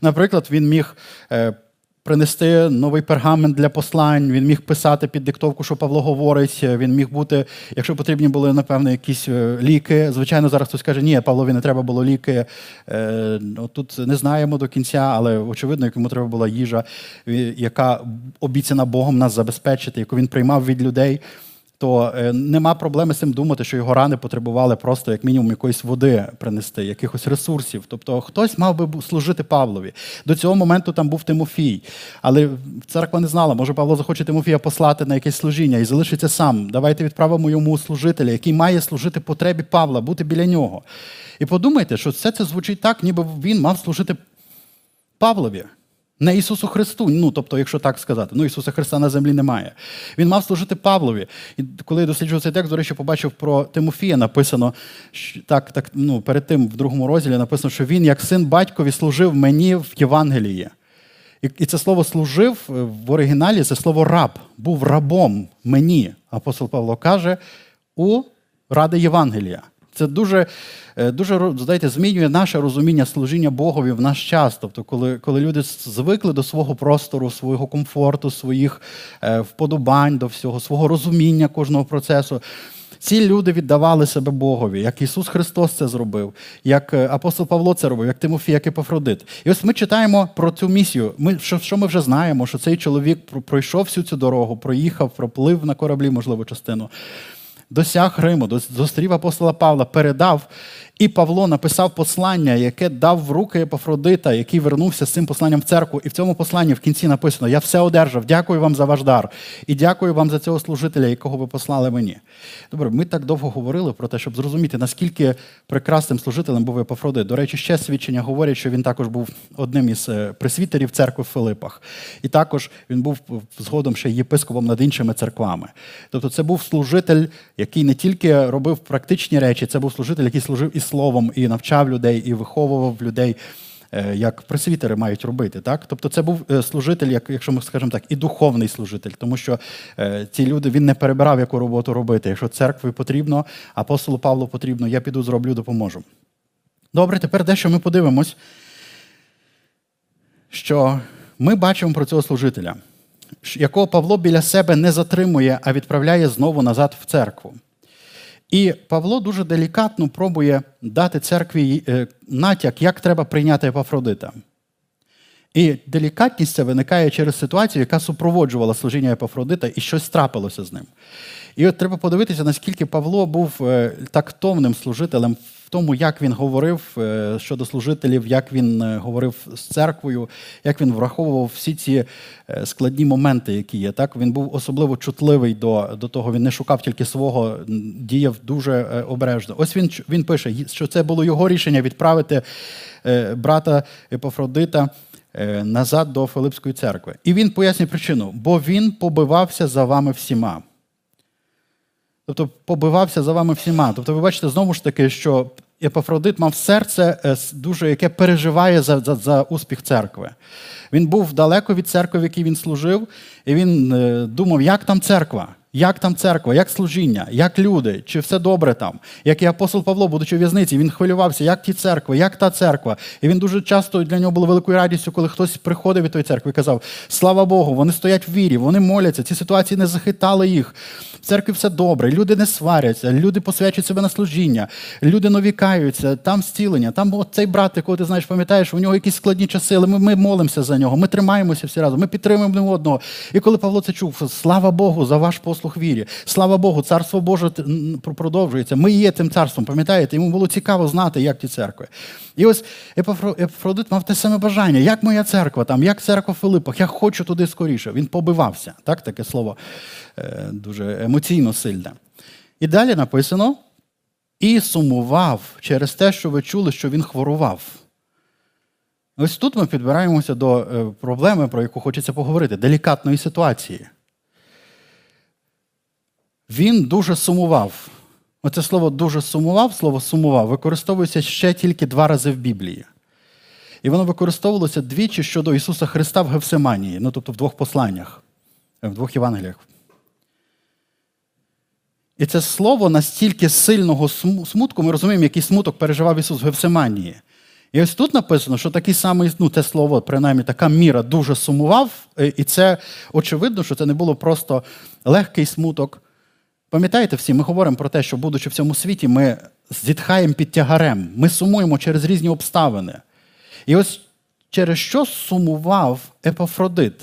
Наприклад, він міг. Е, принести новий пергамент для послань, він міг писати під диктовку, що Павло говорить. Він міг бути, якщо потрібні були, напевно, якісь е, ліки. Звичайно, зараз хтось каже, ні, Павлові не треба було ліки. Е, тут не знаємо до кінця, але очевидно, йому треба була їжа, яка обіцяна Богом нас забезпечити, яку він приймав від людей то е, нема проблеми з цим думати, що його рани потребували просто, як мінімум, якоїсь води принести, якихось ресурсів. Тобто хтось мав би служити Павлові. До цього моменту там був Тимофій. Але церква не знала, може Павло захоче Тимофія послати на якесь служіння і залишиться сам. Давайте відправимо йому служителя, який має служити потребі Павла, бути біля нього. І подумайте, що все це звучить так, ніби він мав служити Павлові. Не Ісусу Христу, ну тобто, якщо так сказати, ну Ісуса Христа на землі немає. Він мав служити Павлові. І коли я досліджував цей текст, до речі, побачив про Тимофія, написано так, так, ну, перед тим в другому розділі написано, що він, як син батькові, служив мені в Євангелії. І це слово служив в оригіналі це слово раб, був рабом мені. Апостол Павло каже, у ради Євангелія. Це дуже е, дуже знаєте, змінює наше розуміння служіння Богові в наш час. Тобто, коли коли люди звикли до свого простору, свого комфорту, своїх е, вподобань до всього, свого розуміння кожного процесу. ці люди віддавали себе Богові, як Ісус Христос це зробив, як е, апостол Павло це робив, як Тимофій, як Епафродит. І ось ми читаємо про цю місію. Ми, що, що ми вже знаємо, що цей чоловік пройшов всю цю дорогу, проїхав, проплив на кораблі, можливо, частину досяг Риму, зустрів апостола Павла, передав. І Павло написав послання, яке дав в руки Епафродита, який вернувся з цим посланням в церкву. І в цьому посланні в кінці написано: Я все одержав, дякую вам за ваш дар. І дякую вам за цього служителя, якого ви послали мені. Добре, ми так довго говорили про те, щоб зрозуміти, наскільки прекрасним служителем був Епафродит. До речі, ще свідчення говорять, що він також був одним із е, присвітерів церкви в Филипах. І також він був згодом ще єпископом над іншими церквами. Тобто, це був служитель, який не тільки робив практичні речі, це був служитель, який служив і словом, і навчав людей, і виховував людей. Е, як пресвітери мають робити, так? Тобто це був е, служитель, як, якщо ми скажемо так, і духовний служитель, тому що е, ці люди він не перебирав, яку роботу робити. Якщо церкві потрібно, апостолу Павлу потрібно, я піду зроблю, допоможу. Добре, тепер дещо ми подивимось, що ми бачимо про цього служителя, якого Павло біля себе не затримує, а відправляє знову назад в церкву. І Павло дуже делікатно пробує дати церкві е, натяк, як треба прийняти Епафродита. І делікатність ця виникає через ситуацію, яка супроводжувала служіння Епафродита, і щось трапилося з ним. І от треба подивитися, наскільки Павло був е, тактовним служителем тому, як він говорив е, щодо служителів, як він е, говорив з церквою, як він враховував всі ці складні моменти, які є. Так Він був особливо чутливий до до того, він не шукав тільки свого, діяв дуже обережно. Ось він він пише, що це було його рішення відправити брата Епафродита назад до Филипської церкви. І він пояснює причину, бо він побивався за вами всіма. Тобто побивався за вами всіма. Тобто, ви бачите знову ж таки, що Епафродит мав серце, е, дуже, яке переживає за, за, за успіх церкви. Він був далеко від церкви, в якій він служив, і він е, думав, як там церква. Як там церква, як служіння, як люди, чи все добре там? Як і апостол Павло, будучи в в'язниці, він хвилювався, як ті церкви, як та церква. І він дуже часто для нього було великою радістю, коли хтось приходив від тої церкви і казав: Слава Богу, вони стоять в вірі, вони моляться, ці ситуації не захитали їх. В церкві все добре, люди не сваряться, люди посвячують себе на служіння, люди новікаються, там зцілення, там цей брат, якого ти знаєш, пам'ятаєш, у нього якісь складні часи, але ми, ми молимося за нього, ми тримаємося всі разом, ми підтримуємо одного. І коли Павло це чув, слава Богу, за ваш послуг послух вірі. Слава Богу, царство Боже продовжується. Ми є тим царством, пам'ятаєте? Йому було цікаво знати, як ті церкви. І ось Епафродит мав те саме бажання, як моя церква, там, як церква в Филиппах, я хочу туди скоріше. Він побивався. Так, Таке слово е, дуже емоційно сильне. І далі написано: і сумував через те, що ви чули, що він хворував. Ось тут ми підбираємося до е, проблеми, про яку хочеться поговорити, делікатної ситуації він дуже сумував. Оце слово дуже сумував, слово сумував, використовується ще тільки два рази в Біблії. І воно використовувалося двічі щодо Ісуса Христа в Гевсиманії, ну тобто в двох посланнях, в двох Євангеліях. І це слово настільки сильного смутку, ми розуміємо, який смуток переживав Ісус в Гевсиманії. І ось тут написано, що такий самий, ну, те слово, принаймні, така міра дуже сумував, і це очевидно, що це не було просто легкий смуток. Пам'ятаєте всі, ми говоримо про те, що, будучи в цьому світі, ми зітхаємо під тягарем, ми сумуємо через різні обставини. І ось через що сумував Епафродит?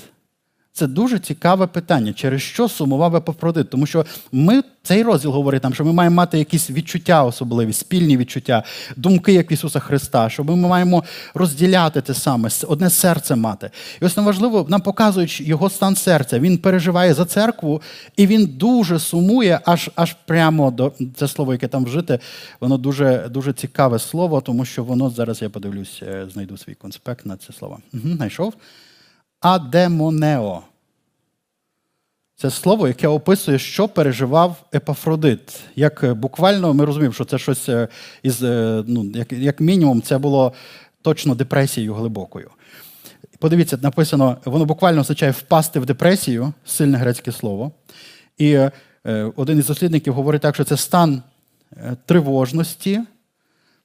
Це дуже цікаве питання, через що сумував Епафродит. Тому що ми цей розділ говорить нам, що ми маємо мати якісь відчуття особливі, спільні відчуття, думки як Ісуса Христа, що ми маємо розділяти те саме, одне серце мати. І ось неважливо, нам показують його стан серця. Він переживає за церкву, і він дуже сумує, аж аж прямо до це слово, яке там вжите, воно дуже дуже цікаве слово, тому що воно зараз я подивлюсь, е, знайду свій конспект на це слово. Угу, Знайшов адемонео. Це слово, яке описує, що переживав Епафродит. Як е, буквально ми розуміємо, що це щось е, із, е, ну, як, як мінімум, це було точно депресією глибокою. Подивіться, написано, воно буквально означає впасти в депресію, сильне грецьке слово. І один із дослідників говорить так, що це стан тривожності,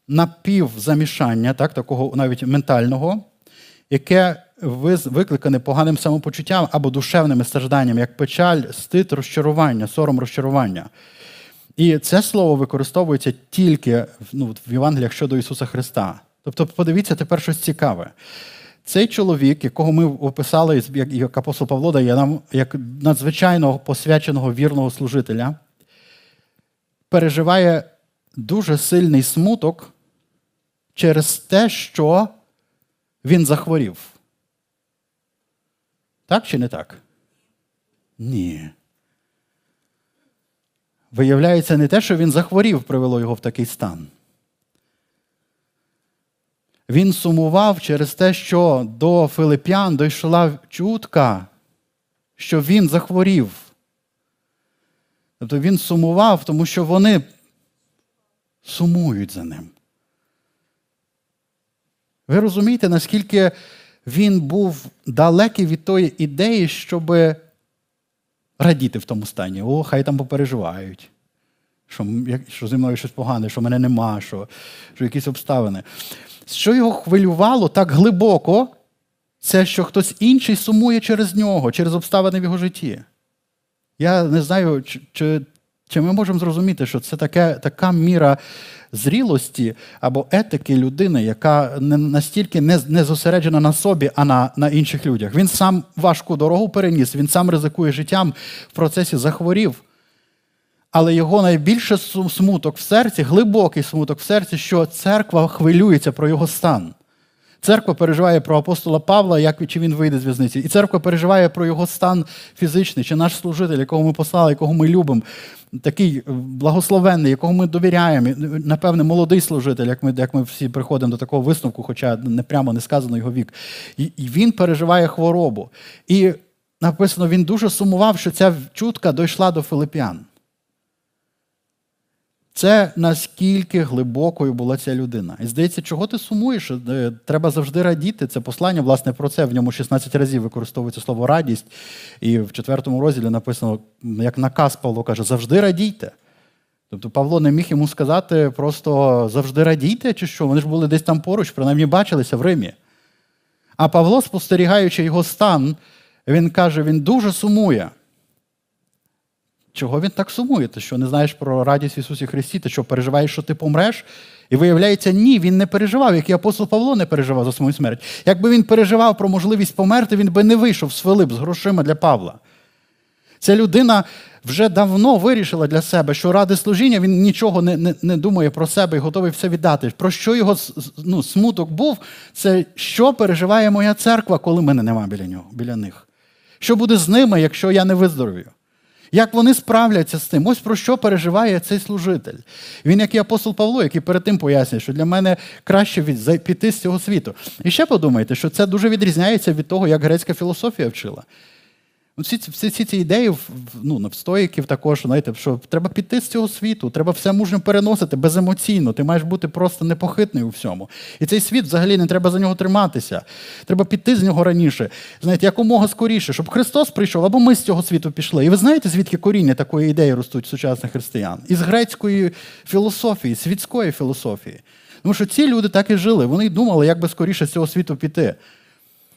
напівзамішання, так, такого навіть ментального, яке викликане поганим самопочуттям або душевними стражданнями, як печаль, стид, розчарування, сором розчарування. І це слово використовується тільки ну, в Євангеліях щодо Ісуса Христа. Тобто, подивіться тепер щось цікаве. Цей чоловік, якого ми описали, як, апостол Павло дає нам як надзвичайно посвяченого вірного служителя, переживає дуже сильний смуток через те, що він захворів. Так чи не так? Ні. Виявляється, не те, що він захворів, привело його в такий стан. Він сумував через те, що до Филип'ян дійшла чутка, що він захворів. Тобто він сумував, тому що вони сумують за ним. Ви розумієте, наскільки він був далекий від тої ідеї, щоб радіти в тому стані. О, хай там попереживають, що що зі мною щось погане, що мене нема, що, що якісь обставини. Що його хвилювало так глибоко, це що хтось інший сумує через нього, через обставини в його житті. Я не знаю, чи, чи, чи ми можемо зрозуміти, що це таке, така міра зрілості або етики людини, яка не настільки не, не зосереджена на собі, а на, на інших людях. Він сам важку дорогу переніс, він сам ризикує життям в процесі захворів. Але його найбільше смуток в серці, глибокий смуток в серці, що церква хвилюється про його стан. Церква переживає про апостола Павла, як чи він вийде з в'язниці. І церква переживає про його стан фізичний, чи наш служитель, якого ми послали, якого ми любимо, такий благословенний, якого ми довіряємо. Напевне, молодий служитель, як ми як ми всі приходимо до такого висновку, хоча не прямо не сказано його вік. І, і він переживає хворобу. І написано, він дуже сумував, що ця чутка дійшла до Филип'ян. Це наскільки глибокою була ця людина. І здається, чого ти сумуєш? Е, треба завжди радіти. Це послання, власне, про це. В ньому 16 разів використовується слово радість. І в четвертому розділі написано, як наказ Павло каже, завжди радійте. Тобто Павло не міг йому сказати просто завжди радійте, чи що? Вони ж були десь там поруч, принаймні бачилися в Римі. А Павло, спостерігаючи його стан, він каже, він дуже сумує. Чого він так сумує? Ти що не знаєш про радість Ісусі Христі? Ти що переживаєш, що ти помреш? І виявляється, ні, він не переживав, як і апостол Павло не переживав за свою смерть. Якби він переживав про можливість померти, він би не вийшов з Филип з грошима для Павла. Ця людина вже давно вирішила для себе, що ради служіння він нічого не не, не думає про себе і готовий все віддати. Про що його ну, смуток був, це що переживає моя церква, коли мене нема біля нього, біля них. Що буде з ними, якщо я не виздоровію? Як вони справляться з тим? Ось про що переживає цей служитель. Він, як і апостол Павло, який перед тим пояснює, що для мене краще від... піти з цього світу. І ще подумайте, що це дуже відрізняється від того, як грецька філософія вчила. Всі всі, всі ці ідеї ну, в стоїків також, знаєте, що треба піти з цього світу, треба все мужньо переносити беземоційно. Ти маєш бути просто непохитний у всьому. І цей світ взагалі не треба за нього триматися. Треба піти з нього раніше, знаєте, якомога скоріше, щоб Христос прийшов, або ми з цього світу пішли. І ви знаєте, звідки коріння такої ідеї ростуть сучасних християн? Із грецької філософії, світської філософії. Тому що ці люди так і жили. Вони думали, як би скоріше з цього світу піти.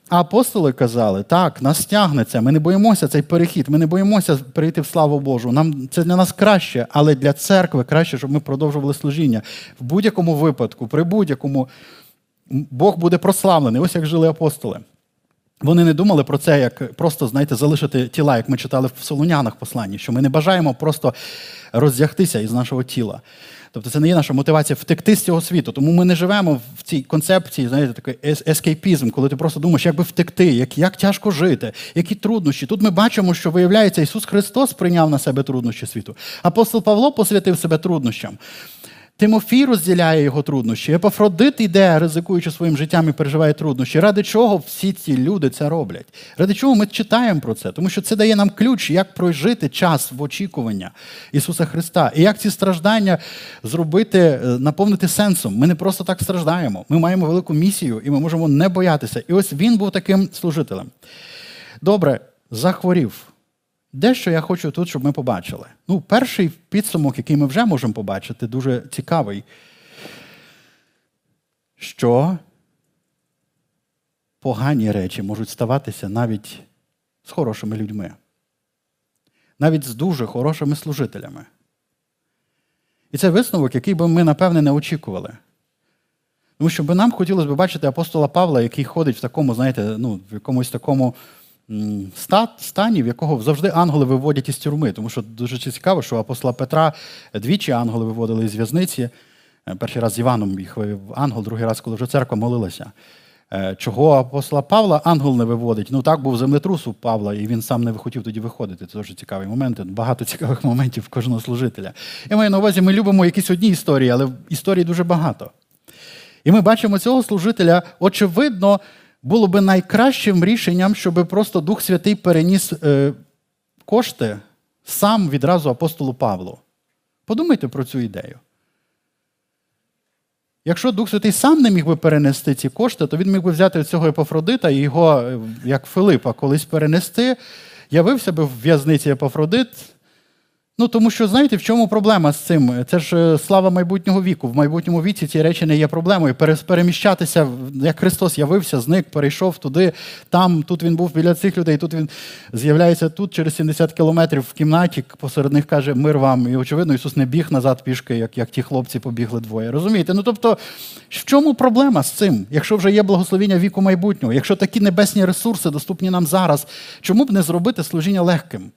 А апостоли казали, так, нас тягнеться, ми не боїмося цей перехід, ми не боїмося перейти в славу Божу. Нам Це для нас краще, але для церкви краще, щоб ми продовжували служіння. В будь-якому випадку, при будь-якому Бог буде прославлений. Ось як жили апостоли. Вони не думали про це, як просто, знаєте, залишити тіла, як ми читали в Солунянах посланні, що ми не бажаємо просто роздягтися із нашого тіла. Тобто це не є наша мотивація втекти з цього світу. Тому ми не живемо в цій концепції, знаєте, такий ескейпізм, коли ти просто думаєш, як би втекти, як як тяжко жити, які труднощі. Тут ми бачимо, що виявляється, Ісус Христос прийняв на себе труднощі світу. Апостол Павло посвятив себе труднощам. Тимофій розділяє його труднощі. Епафродит іде, ризикуючи своїм життям і переживає труднощі. Ради чого всі ці люди це роблять? Ради чого ми читаємо про це? Тому що це дає нам ключ, як прожити час в очікування Ісуса Христа. І як ці страждання зробити, е, наповнити сенсом. Ми не просто так страждаємо. Ми маємо велику місію і ми можемо не боятися. І ось він був таким служителем. Добре, захворів. Дещо я хочу тут, щоб ми побачили. Ну, Перший підсумок, який ми вже можемо побачити, дуже цікавий, що погані речі можуть ставатися навіть з хорошими людьми, навіть з дуже хорошими служителями. І це висновок, який би ми, напевне, не очікували. Тому що би нам хотілося б бачити апостола Павла, який ходить в такому, знаєте, ну, в якомусь такому стані, в якого завжди ангели виводять із тюрми. Тому що дуже цікаво, що апостола Петра двічі ангели виводили із в'язниці. Е, перший раз з Іваном їх вивів ангел, другий раз, коли вже церква молилася. Е, чого апостола Павла ангел не виводить? Ну так був землетрус у Павла, і він сам не хотів тоді виходити. Це дуже цікаві моменти. Багато цікавих моментів кожного служителя. Я маю на увазі, ми любимо якісь одні історії, але історій дуже багато. І ми бачимо цього служителя, очевидно, було би найкращим рішенням, щоб просто Дух Святий переніс е, кошти сам відразу апостолу Павлу. Подумайте про цю ідею. Якщо Дух Святий сам не міг би перенести ці кошти, то він міг би взяти цього Епофродита і його, е, як Филипа, колись перенести. Явився би в в'язниці Епофродит, Ну, тому що, знаєте, в чому проблема з цим? Це ж е, слава майбутнього віку. В майбутньому віці ці речі не є проблемою. Переміщатися, як Христос явився, зник, перейшов туди, там, тут він був біля цих людей, тут він з'являється тут через 70 кілометрів в кімнаті, посеред них каже, мир вам. І, очевидно, Ісус не біг назад пішки, як як ті хлопці побігли двоє. Розумієте? Ну тобто, в чому проблема з цим? Якщо вже є благословіння віку майбутнього, якщо такі небесні ресурси доступні нам зараз, чому б не зробити служіння легким?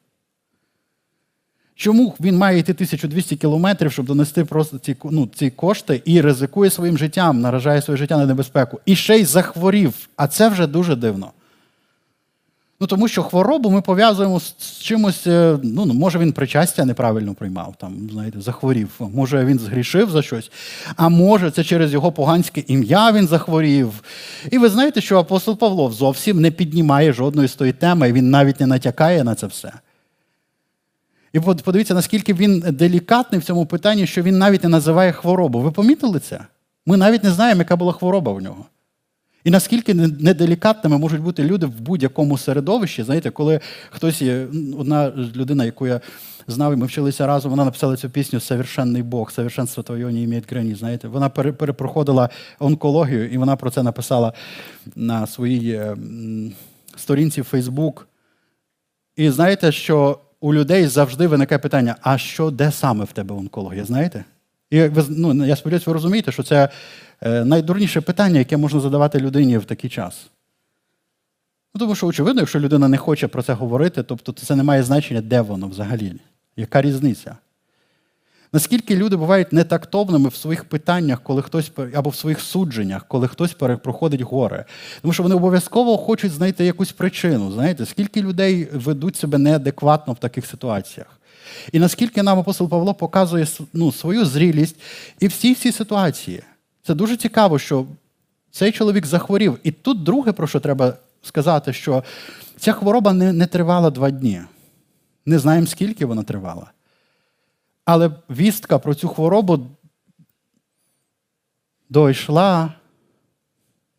Чому він має йти 1200 кілометрів, щоб донести просто ці ну, ці кошти і ризикує своїм життям, наражає своє життя на небезпеку. І ще й захворів. А це вже дуже дивно. Ну, Тому що хворобу ми пов'язуємо з чимось, е, ну, ну, може, він причастя неправильно приймав, там, знаєте, захворів, може, він згрішив за щось, а може, це через його поганське ім'я він захворів. І ви знаєте, що апостол Павло зовсім не піднімає жодної з тої теми, і він навіть не натякає на це все. І подивіться, наскільки він делікатний в цьому питанні, що він навіть не називає хворобу. Ви помітили це? Ми навіть не знаємо, яка була хвороба в нього. І наскільки неделікатними можуть бути люди в будь-якому середовищі, знаєте, коли хтось є, одна людина, яку я знав, і ми вчилися разом, вона написала цю пісню Совершенний Бог, совершенство твоє не імеє грані. Знаєте, вона перепроходила онкологію, і вона про це написала на своїй е, сторінці в Фейсбук. І знаєте, що у людей завжди виникає питання: а що, де саме в тебе онкологія? Знаєте? І ви, ну, я сподіваюся, ви розумієте, що це е, найдурніше питання, яке можна задавати людині в такий час. Ну, Тому що, очевидно, якщо людина не хоче про це говорити, тобто це не має значення, де воно взагалі. Яка різниця? Наскільки люди бувають нетактовними в своїх питаннях, коли хтось або в своїх судженнях, коли хтось проходить горе. Тому що вони обов'язково хочуть знайти якусь причину. Знаєте, скільки людей ведуть себе неадекватно в таких ситуаціях? І наскільки нам апостол Павло показує ну, свою зрілість і всі всі ситуації. Це дуже цікаво, що цей чоловік захворів. І тут друге, про що треба сказати, що ця хвороба не, не тривала два дні. Не знаємо, скільки вона тривала. Але вістка про цю хворобу дійшла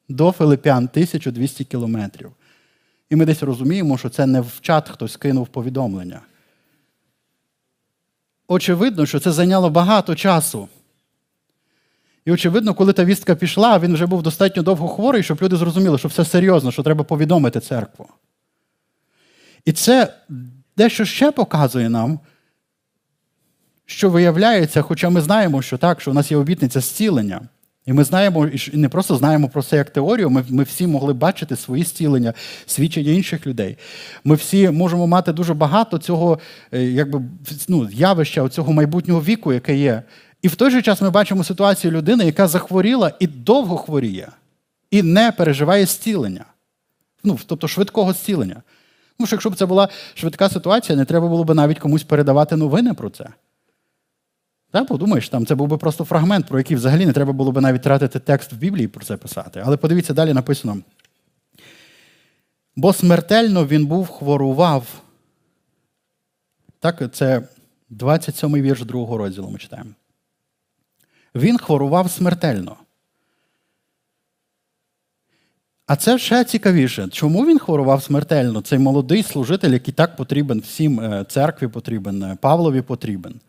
до Филиппян 1200 кілометрів. І ми десь розуміємо, що це не в чат хтось кинув повідомлення. Очевидно, що це зайняло багато часу. І, очевидно, коли та вістка пішла, він вже був достатньо довго хворий, щоб люди зрозуміли, що все серйозно, що треба повідомити церкву. І це дещо ще показує нам, що виявляється, хоча ми знаємо, що так, що у нас є обітниця зцілення. І ми знаємо, і не просто знаємо про це як теорію, ми ми всі могли бачити свої зцілення, свідчення інших людей. Ми всі можемо мати дуже багато цього е, якби, ну, явища, цього майбутнього віку, яке є. І в той же час ми бачимо ситуацію людини, яка захворіла і довго хворіє, і не переживає зцілення. Ну, Тобто швидкого зцілення. Тому що якщо б це була швидка ситуація, не треба було б навіть комусь передавати новини про це. Так, подумаєш, там це був би просто фрагмент, про який взагалі не треба було б навіть тратити текст в Біблії про це писати. Але подивіться, далі написано. Бо смертельно він був хворував. Так, це 27-й вірш другого розділу ми читаємо. Він хворував смертельно. А це ще цікавіше. Чому він хворував смертельно? Цей молодий служитель, який так потрібен всім е, церкві потрібен, е, Павлові потрібен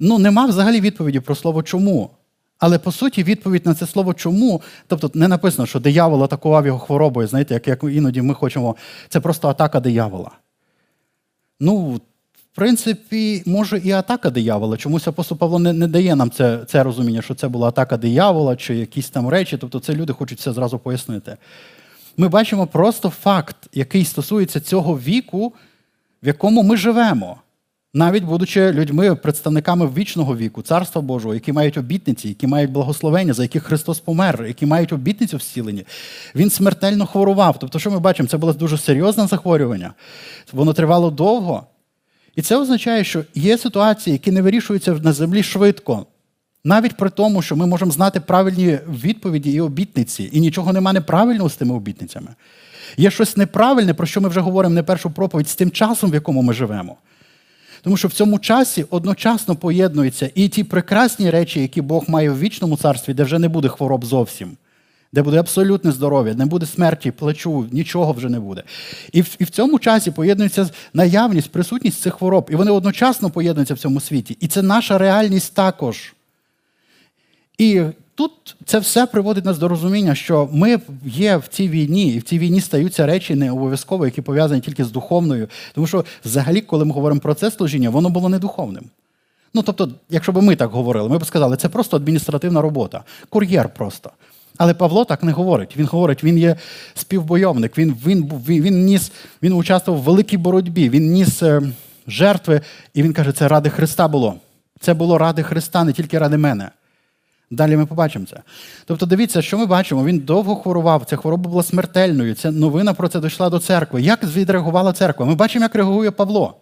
ну, нема взагалі відповіді про слово чому. Але по суті, відповідь на це слово чому, тобто не написано, що диявол атакував його хворобою, знаєте, як як іноді ми хочемо. Це просто атака диявола. Ну, в принципі, може і атака диявола. Чомусь апостол Павло не, не дає нам це це розуміння, що це була атака диявола чи якісь там речі. Тобто це люди хочуть все зразу пояснити. Ми бачимо просто факт, який стосується цього віку, в якому ми живемо навіть будучи людьми, представниками вічного віку, царства Божого, які мають обітниці, які мають благословення, за яких Христос помер, які мають обітницю в зціленні, він смертельно хворував. Тобто, що ми бачимо, це було дуже серйозне захворювання, воно тривало довго. І це означає, що є ситуації, які не вирішуються на землі швидко. Навіть при тому, що ми можемо знати правильні відповіді і обітниці, і нічого нема неправильного з тими обітницями. Є щось неправильне, про що ми вже говоримо не першу проповідь з тим часом, в якому ми живемо. Тому що в цьому часі одночасно поєднуються і ті прекрасні речі, які Бог має в вічному царстві, де вже не буде хвороб зовсім, де буде абсолютне здоров'я, не буде смерті, плечу, нічого вже не буде. І в, і в цьому часі поєднується наявність, присутність цих хвороб, і вони одночасно поєднуються в цьому світі. І це наша реальність також. І тут це все приводить нас до розуміння, що ми є в цій війні, і в цій війні стаються речі не обов'язково, які пов'язані тільки з духовною. Тому що, взагалі, коли ми говоримо про це служіння, воно було не духовним. Ну, тобто, якщо б ми так говорили, ми б сказали, це просто адміністративна робота, кур'єр просто. Але Павло так не говорить. Він говорить, він є співбойовник, він він, він, він ніс, він участвував в великій боротьбі, він ніс е, жертви, і він каже, це ради Христа було. Це було ради Христа, не тільки ради мене. Далі ми побачимо це. Тобто, дивіться, що ми бачимо. Він довго хворував, ця хвороба була смертельною. Ця новина про це дійшла до церкви. Як відреагувала церква? Ми бачимо, як реагує Павло.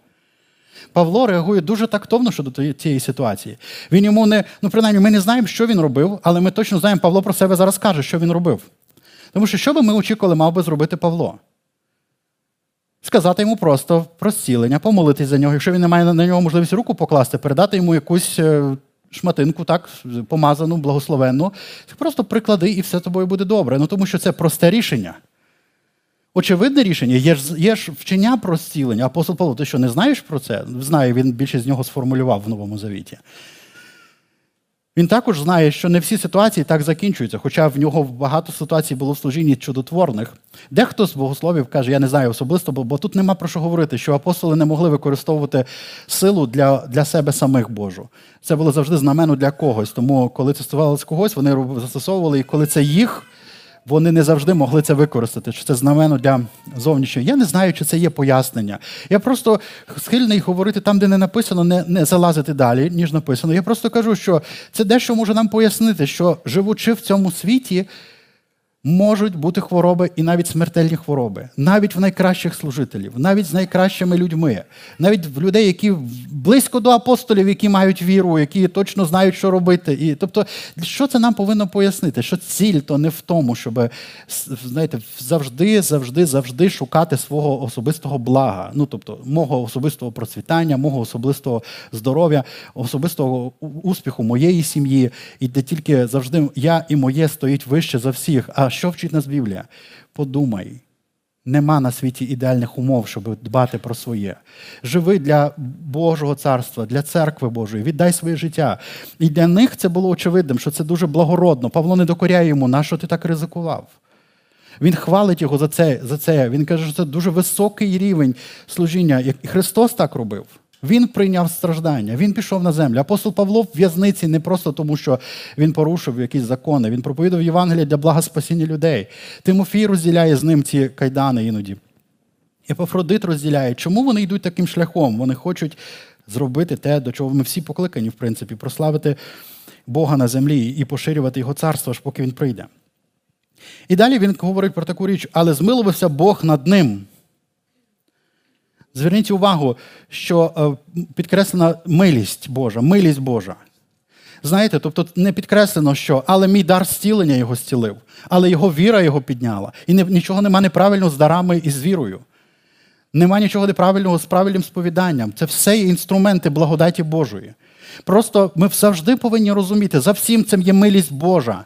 Павло реагує дуже тактовно щодо цієї ситуації. Він йому не, ну принаймні, ми не знаємо, що він робив, але ми точно знаємо, Павло про себе зараз каже, що він робив. Тому що що би ми очікували, мав би зробити Павло? Сказати йому просто про зцілення, помолитись за нього. Якщо він не має на нього можливість руку покласти, передати йому якусь е, шматинку, так, помазану, благословенну. Просто приклади, і все тобою буде добре. Ну тому що це просте рішення. Очевидне рішення, є ж є ж вчення про зцілення. Апостол Павло, ти що не знаєш про це? Знаю, він більше з нього сформулював в Новому Завіті. Він також знає, що не всі ситуації так закінчуються, хоча в нього багато ситуацій було в служінні чудотворних. Дехто з богословів каже, я не знаю особисто, бо, бо тут нема про що говорити, що апостоли не могли використовувати силу для для себе самих Божу. Це було завжди знамено для когось. Тому, коли це стосувалося когось, вони застосовували, і коли це їх вони не завжди могли це використати. Чи це знамено для зовнішнього. Я не знаю, чи це є пояснення. Я просто схильний говорити там, де не написано, не, не залазити далі, ніж написано. Я просто кажу, що це дещо може нам пояснити, що живучи в цьому світі можуть бути хвороби і навіть смертельні хвороби, навіть в найкращих служителів, навіть з найкращими людьми, навіть в людей, які близько до апостолів, які мають віру, які точно знають, що робити. І, Тобто, що це нам повинно пояснити? Що ціль то не в тому, щоб знаєте, завжди, завжди, завжди шукати свого особистого блага, ну тобто мого особистого процвітання, мого особистого здоров'я, особистого успіху моєї сім'ї, і де тільки завжди я і моє стоїть вище за всіх. А що вчить нас Біблія? Подумай. Нема на світі ідеальних умов, щоб дбати про своє. Живи для Божого царства, для церкви Божої, віддай своє життя. І для них це було очевидним, що це дуже благородно. Павло не докоряє йому, на що ти так ризикував. Він хвалить його за це. за це. Він каже, що це дуже високий рівень служіння. І Христос так робив. Він прийняв страждання, він пішов на землю. Апостол Павло в в'язниці не просто тому, що він порушив якісь закони, він проповідав Євангелія для блага спасіння людей. Тимофій розділяє з ним ці кайдани іноді. Епофродит розділяє, чому вони йдуть таким шляхом? Вони хочуть зробити те, до чого ми всі покликані, в принципі, прославити Бога на землі і поширювати Його царство, аж поки він прийде. І далі він говорить про таку річ, але змилувався Бог над ним. Зверніть увагу, що е, підкреслена милість Божа, милість Божа. Знаєте, тобто не підкреслено, що але мій дар зцілення його зцілив, але його віра його підняла. І нічого нема неправильного з дарами і з вірою. Нема нічого неправильного з правильним сповіданням. Це все інструменти благодаті Божої. Просто ми завжди повинні розуміти, за всім цим є милість Божа.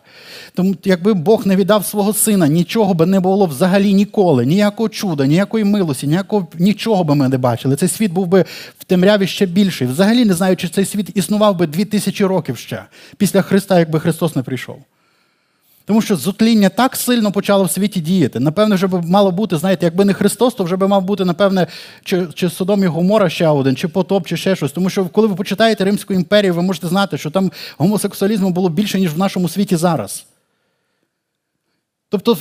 Тому, якби Бог не віддав свого сина, нічого би не було взагалі ніколи, ніякого чуда, ніякої милості, ніякого, нічого би ми не бачили. Цей світ був би в темряві ще більший. Взагалі не знаю, чи цей світ існував би дві тисячі років ще після Христа, якби Христос не прийшов. Тому що зутління так сильно почало в світі діяти. Напевно, вже б мало бути, знаєте, якби не Христос, то вже би мав бути, напевне, чи, чи Содом і Гомора ще один, чи потоп, чи ще щось. Тому що, коли ви почитаєте Римську імперію, ви можете знати, що там гомосексуалізму було більше, ніж в нашому світі зараз. Тобто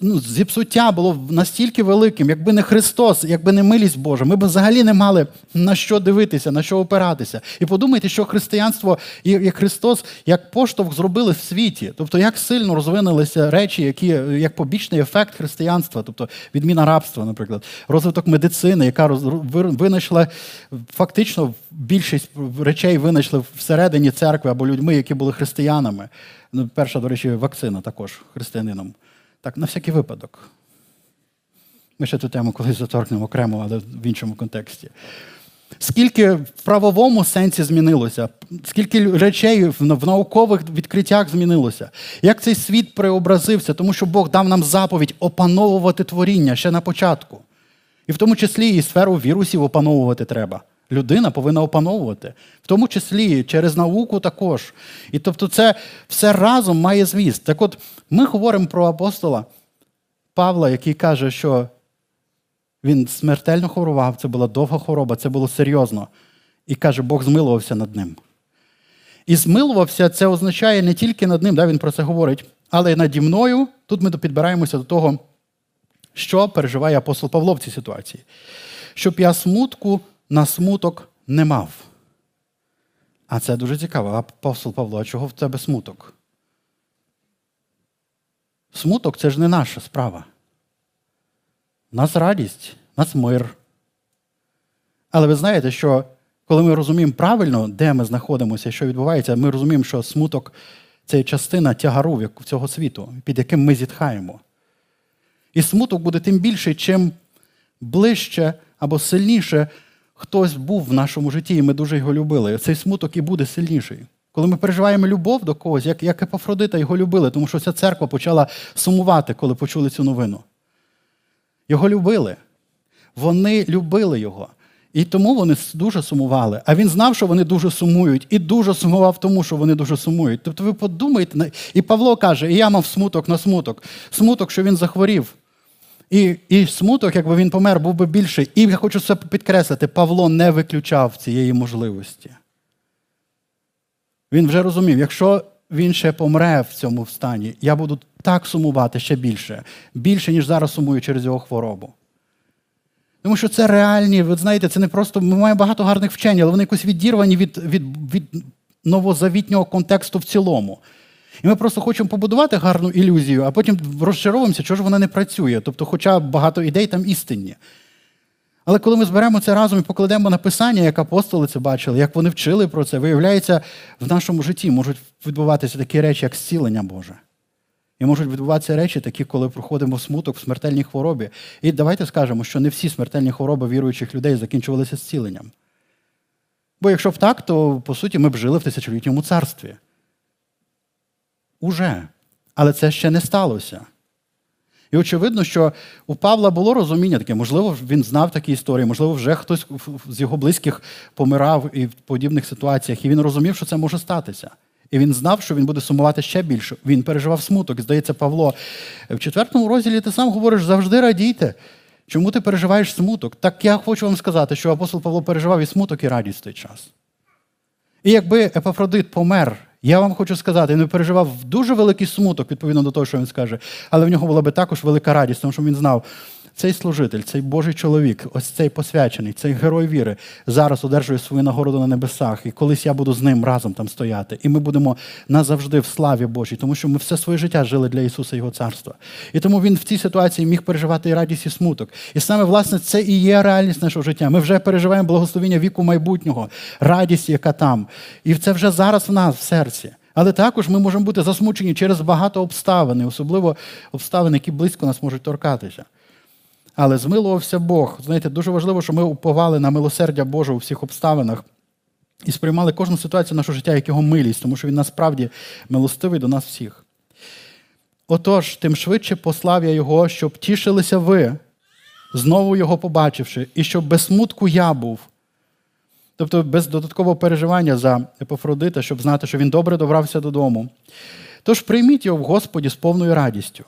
ну, зіпсуття було настільки великим, якби не Христос, якби не милість Божа, ми б взагалі не мали на що дивитися, на що опиратися. І подумайте, що християнство і Христос як поштовх зробили в світі. Тобто, як сильно розвинулися речі, які як побічний ефект християнства, тобто відміна рабства, наприклад, розвиток медицини, яка винайшла фактично більшість речей винайшли всередині церкви або людьми, які були християнами. Ну, Перша, до речі, вакцина також християнином. Так, на всякий випадок. Ми ще цю тему колись заторкнемо окремо, але в іншому контексті. Скільки в правовому сенсі змінилося, скільки речей в наукових відкриттях змінилося, як цей світ преобразився, тому що Бог дав нам заповідь опановувати творіння ще на початку. І в тому числі і сферу вірусів опановувати треба людина повинна опановувати, в тому числі через науку також. І тобто, це все разом має зміст. Так от ми говоримо про апостола Павла, який каже, що він смертельно хворував, це була довга хвороба, це було серйозно. І каже, Бог змилувався над ним. І змилувався, це означає не тільки над ним, да, він про це говорить, але й наді мною. Тут ми підбираємося до того, що переживає апостол Павло в цій ситуації. Щоб я смутку на смуток не мав. А це дуже цікаво. Апостол Павло, а чого в тебе смуток? Смуток це ж не наша справа. У нас радість, у нас мир. Але ви знаєте, що коли ми розуміємо правильно, де ми знаходимося що відбувається, ми розуміємо, що смуток це частина тягару цього світу, під яким ми зітхаємо. І смуток буде тим більше, чим ближче або сильніше хтось був в нашому житті, і ми дуже його любили. Цей смуток і буде сильніший. Коли ми переживаємо любов до когось, як як Епафродита його любили, тому що вся церква почала сумувати, коли почули цю новину. Його любили. Вони любили його. І тому вони дуже сумували. А він знав, що вони дуже сумують, і дуже сумував тому, що вони дуже сумують. Тобто ви подумайте, і Павло каже, і я мав смуток на смуток. Смуток, що він захворів. І і смуток, якби він помер, був би більший. І я хочу це підкреслити, Павло не виключав цієї можливості. Він вже розумів, якщо він ще помре в цьому стані, я буду так сумувати ще більше, більше, ніж зараз сумую через його хворобу. Тому що це реальні, ви знаєте, це не просто. Ми маємо багато гарних вчень, але вони якось відірвані від, від, від новозавітнього контексту в цілому. І ми просто хочемо побудувати гарну ілюзію, а потім розчаровуємося, чого ж вона не працює. Тобто, хоча багато ідей там істинні. Але коли ми зберемо це разом і покладемо на писання, як апостоли це бачили, як вони вчили про це, виявляється, в нашому житті можуть відбуватися такі речі, як зцілення Боже. І можуть відбуватися речі, такі, коли проходимо смуток в смертельній хворобі. І давайте скажемо, що не всі смертельні хвороби віруючих людей закінчувалися зціленням. Бо якщо б так, то по суті ми б жили в тисячолітньому царстві. Уже. Але це ще не сталося. І очевидно, що у Павла було розуміння таке, можливо, він знав такі історії, можливо, вже хтось з його близьких помирав і в подібних ситуаціях, і він розумів, що це може статися. І він знав, що він буде сумувати ще більше. Він переживав смуток. Здається, Павло, в четвертому розділі ти сам говориш, завжди радійте. Чому ти переживаєш смуток? Так я хочу вам сказати, що апостол Павло переживав і смуток, і радість в той час. І якби Епафродит помер я вам хочу сказати, він переживав дуже великий смуток відповідно до того, що він скаже, але в нього була би також велика радість, тому що він знав, цей служитель, цей Божий чоловік, ось цей посвячений, цей герой віри зараз одержує свою нагороду на небесах. І колись я буду з ним разом там стояти. І ми будемо назавжди в славі Божій, тому що ми все своє життя жили для Ісуса і Його царства. І тому він в цій ситуації міг переживати і радість, і смуток. І саме, власне, це і є реальність нашого життя. Ми вже переживаємо благословення віку майбутнього, радість, яка там. І це вже зараз в нас в серці. Але також ми можемо бути засмучені через багато обставин, особливо обставини, які близько нас можуть торкатися. Але змилувався Бог. Знаєте, дуже важливо, що ми уповали на милосердя Боже у всіх обставинах і сприймали кожну ситуацію нашого життя як його милість, тому що він насправді милостивий до нас всіх. Отож, тим швидше послав я Його, щоб тішилися ви, знову його побачивши, і щоб без смутку я був. Тобто без додаткового переживання за Епофродита, щоб знати, що він добре добрався додому. Тож прийміть його в Господі з повною радістю.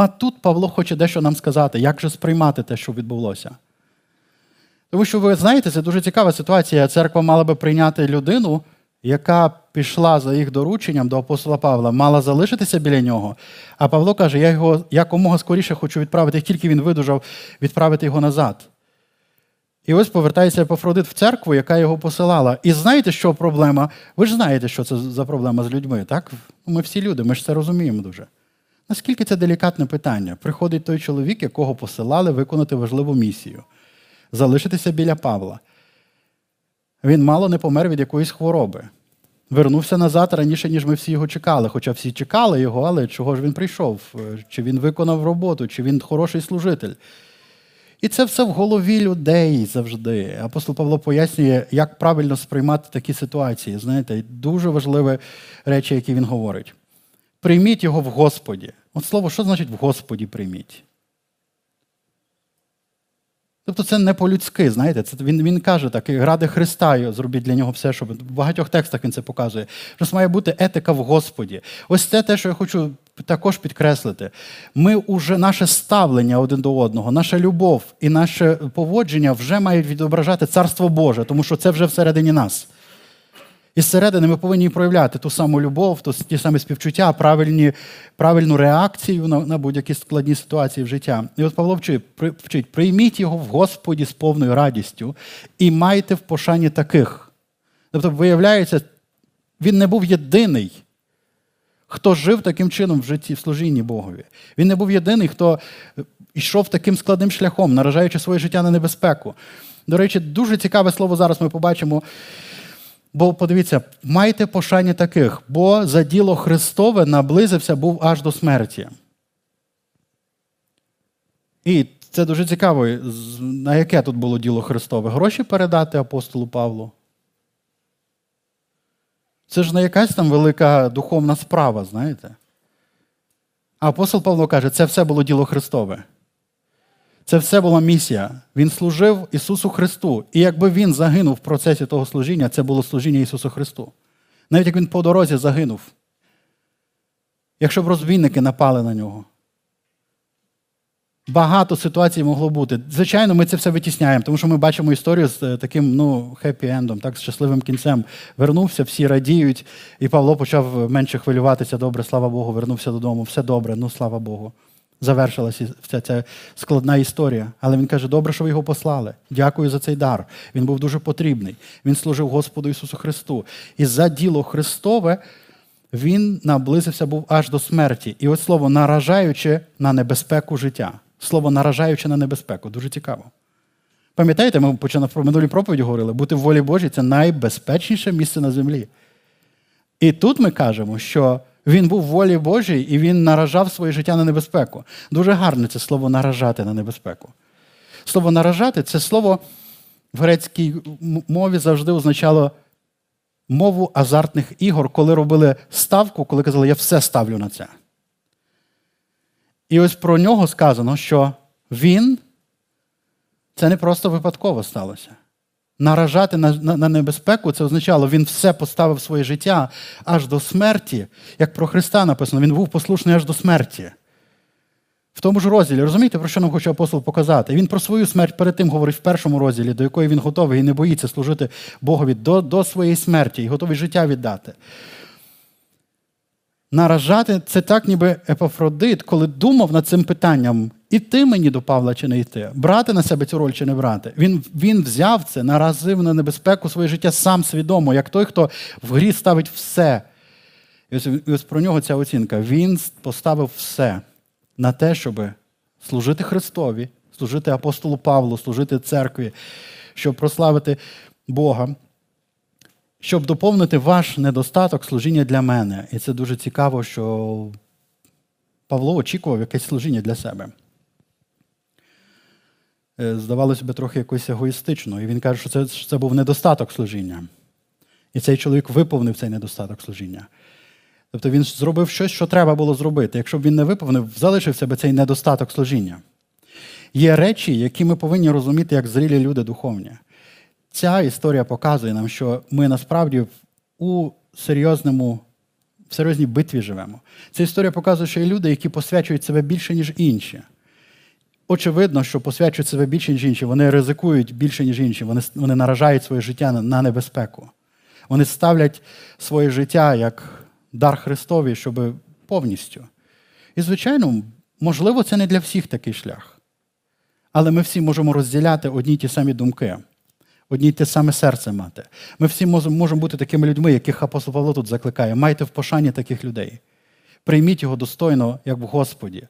А тут Павло хоче дещо нам сказати, як же сприймати те, що відбулося. Тому що, ви знаєте, це дуже цікава ситуація. Церква мала би прийняти людину, яка пішла за їх дорученням до апостола Павла, мала залишитися біля нього. А Павло каже, я його якомога скоріше хочу відправити, як тільки він видужав, відправити його назад. І ось повертається Епафродит в церкву, яка його посилала. І знаєте, що проблема? Ви ж знаєте, що це за проблема з людьми, так? Ми всі люди, ми ж це розуміємо дуже. Наскільки це делікатне питання? Приходить той чоловік, якого посилали виконати важливу місію, залишитися біля Павла. Він мало не помер від якоїсь хвороби. Вернувся назад раніше, ніж ми всі його чекали. Хоча всі чекали його, але чого ж він прийшов? Чи він виконав роботу, чи він хороший служитель? І це все в голові людей завжди. Апостол Павло пояснює, як правильно сприймати такі ситуації. Знаєте, дуже важливі речі, які він говорить. Прийміть його в Господі. От слово, що значить в Господі прийміть? Тобто це не по-людськи, знаєте, це він він каже так, ради Христа зробіть для нього все, щоб в багатьох текстах він це показує. Що має бути етика в Господі. Ось це те, що я хочу також підкреслити. Ми уже наше ставлення один до одного, наша любов і наше поводження вже мають відображати Царство Боже, тому що це вже всередині нас. І зсередини ми повинні проявляти ту саму любов, ту, ті самі співчуття, правильні, правильну реакцію на на будь-які складні ситуації в життя. І от Павло вчить, вчить, прийміть його в Господі з повною радістю і майте в пошані таких. Тобто, виявляється, він не був єдиний, хто жив таким чином в житті, в служінні Богові. Він не був єдиний, хто йшов таким складним шляхом, наражаючи своє життя на небезпеку. До речі, дуже цікаве слово зараз ми побачимо. Бо подивіться, майте пошані таких, бо за діло Христове наблизився був аж до смерті. І це дуже цікаво, на яке тут було діло Христове? Гроші передати апостолу Павлу. Це ж не якась там велика духовна справа, знаєте? А апостол Павло каже, це все було діло Христове. Це все була місія. Він служив Ісусу Христу. І якби він загинув в процесі того служіння, це було служіння Ісусу Христу. Навіть як він по дорозі загинув. Якщо б розбійники напали на нього. Багато ситуацій могло бути. Звичайно, ми це все витісняємо, тому що ми бачимо історію з е, таким ну, хеппі-ендом, так, з щасливим кінцем. Вернувся, всі радіють, і Павло почав менше хвилюватися. Добре, слава Богу, вернувся додому. Все добре, ну слава Богу завершилася вся ця складна історія. Але він каже, добре, що ви його послали. Дякую за цей дар. Він був дуже потрібний. Він служив Господу Ісусу Христу. І за діло Христове він наблизився був аж до смерті. І от слово наражаючи на небезпеку життя. Слово наражаючи на небезпеку. Дуже цікаво. Пам'ятаєте, ми про минулі проповіді говорили, бути в волі Божій це найбезпечніше місце на землі. І тут ми кажемо, що він був волі Божій і він наражав своє життя на небезпеку. Дуже гарне це слово наражати на небезпеку. Слово наражати це слово в грецькій мові завжди означало мову азартних ігор, коли робили ставку, коли казали, я все ставлю на це. І ось про нього сказано, що він це не просто випадково сталося наражати на, на, на небезпеку, це означало, він все поставив своє життя аж до смерті. Як про Христа написано, він був послушний аж до смерті. В тому ж розділі, розумієте, про що нам хоче апостол показати? Він про свою смерть перед тим говорить в першому розділі, до якої він готовий і не боїться служити Богові до, до своєї смерті і готовий життя віддати. Наражати це так, ніби Епафродит, коли думав над цим питанням, іти мені до Павла чи не йти, брати на себе цю роль чи не брати. Він він взяв це, наразив на небезпеку своє життя сам свідомо, як той, хто в грі ставить все. І ось, ось про нього ця оцінка. Він поставив все на те, щоб служити Христові, служити апостолу Павлу, служити церкві, щоб прославити Бога щоб доповнити ваш недостаток служіння для мене. І це дуже цікаво, що Павло очікував якесь служіння для себе. Е, здавалося б, трохи якось егоїстично. І він каже, що це, що це був недостаток служіння. І цей чоловік виповнив цей недостаток служіння. Тобто він зробив щось, що треба було зробити. Якщо б він не виповнив, залишився б цей недостаток служіння. Є речі, які ми повинні розуміти як зрілі люди духовні ця історія показує нам, що ми насправді у серйозному в серйозній битві живемо. Ця історія показує, що є люди, які посвячують себе більше, ніж інші. Очевидно, що посвячують себе більше, ніж інші. Вони ризикують більше, ніж інші. Вони вони наражають своє життя на, небезпеку. Вони ставлять своє життя як дар Христові, щоб повністю. І, звичайно, можливо, це не для всіх такий шлях. Але ми всі можемо розділяти одні й ті самі думки, одні й те саме серце мати. Ми всі можемо бути такими людьми, яких апостол Павло тут закликає. Майте в пошані таких людей. Прийміть його достойно, як в Господі.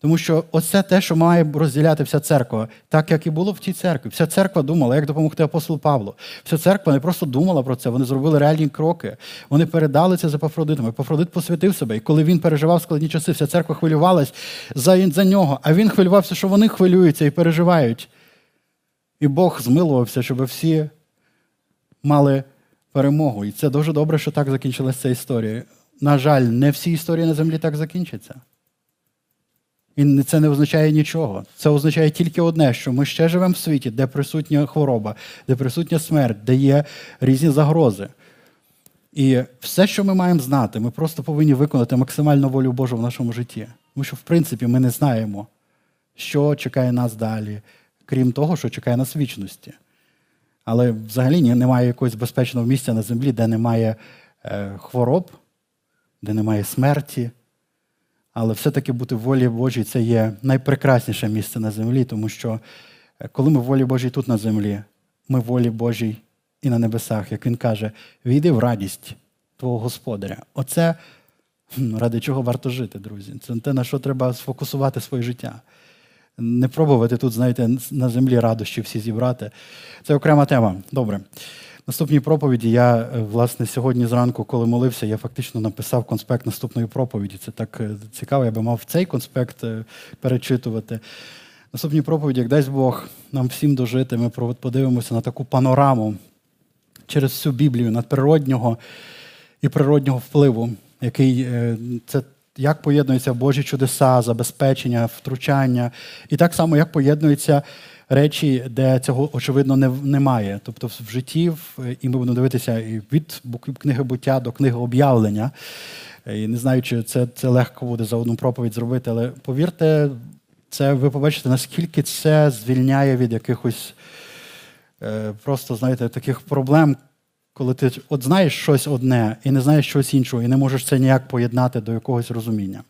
Тому що оце те, що має розділяти вся церква, так як і було в тій церкві. Вся церква думала, як допомогти апостолу Павлу. Вся церква не просто думала про це, вони зробили реальні кроки. Вони передали це за Пафродитом. Пафродит посвятив себе. І коли він переживав складні часи, вся церква хвилювалась за, за нього, а він хвилювався, що вони хвилюються і переживають. І Бог змилувався, щоб всі мали перемогу. І це дуже добре, що так закінчилася ця історія. На жаль, не всі історії на землі так закінчаться. І це не означає нічого. Це означає тільки одне, що ми ще живемо в світі, де присутня хвороба, де присутня смерть, де є різні загрози. І все, що ми маємо знати, ми просто повинні виконати максимальну волю Божу в нашому житті. Тому що, в принципі, ми не знаємо, що чекає нас далі, крім того, що чекає нас вічності. Але взагалі немає якогось безпечного місця на землі, де немає е, хвороб, де немає смерті. Але все-таки бути в волі Божій це є найпрекрасніше місце на землі, тому що е, коли ми в волі Божій тут на землі, ми в волі Божій і на небесах, як він каже, війди в радість твого Господаря. Оце ради чого варто жити, друзі. Це те, на що треба сфокусувати своє життя. Не пробувати тут, знаєте, на землі радощі всі зібрати. Це окрема тема. Добре. Наступній проповіді я, е, власне, сьогодні зранку, коли молився, я фактично написав конспект наступної проповіді. Це так е, цікаво, я би мав цей конспект е, перечитувати. Наступній проповіді, як дасть Бог нам всім дожити, ми подивимося на таку панораму через всю Біблію надприроднього і природнього впливу, який це. Як поєднуються Божі чудеса, забезпечення, втручання, і так само, як поєднуються речі, де цього очевидно не, немає. Тобто в житті, і ми будемо дивитися від книги буття до книги об'явлення. І Не знаю, чи це це легко буде за одну проповідь зробити, але повірте, це ви побачите, наскільки це звільняє від якихось е, просто, знаєте, таких проблем, коли ти от знаєш щось одне і не знаєш щось іншого, і не можеш це ніяк поєднати до якогось розуміння.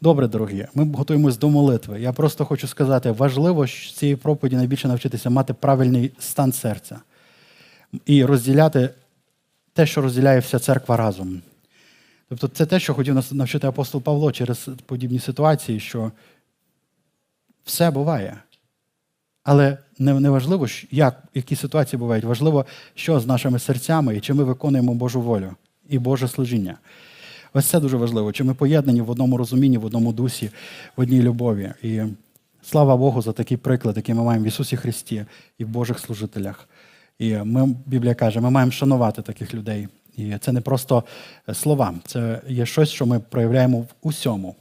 Добре, дорогі, ми готуємось до молитви. Я просто хочу сказати, важливо з цієї проповіді найбільше навчитися мати правильний стан серця і розділяти те, що розділяє вся церква разом. Тобто, це те, що хотів нас навчити апостол Павло через подібні ситуації, що все буває. Але не важливо, як, які ситуації бувають. Важливо, що з нашими серцями і чи ми виконуємо Божу волю і Боже служіння. Ось це дуже важливо. Чи ми поєднані в одному розумінні, в одному дусі, в одній любові. І слава Богу за такий приклад, який ми маємо в Ісусі Христі і в Божих служителях. І ми, Біблія каже, ми маємо шанувати таких людей. І це не просто слова, це є щось, що ми проявляємо в усьому.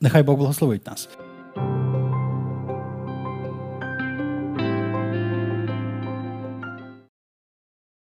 Нехай Бог благословить нас.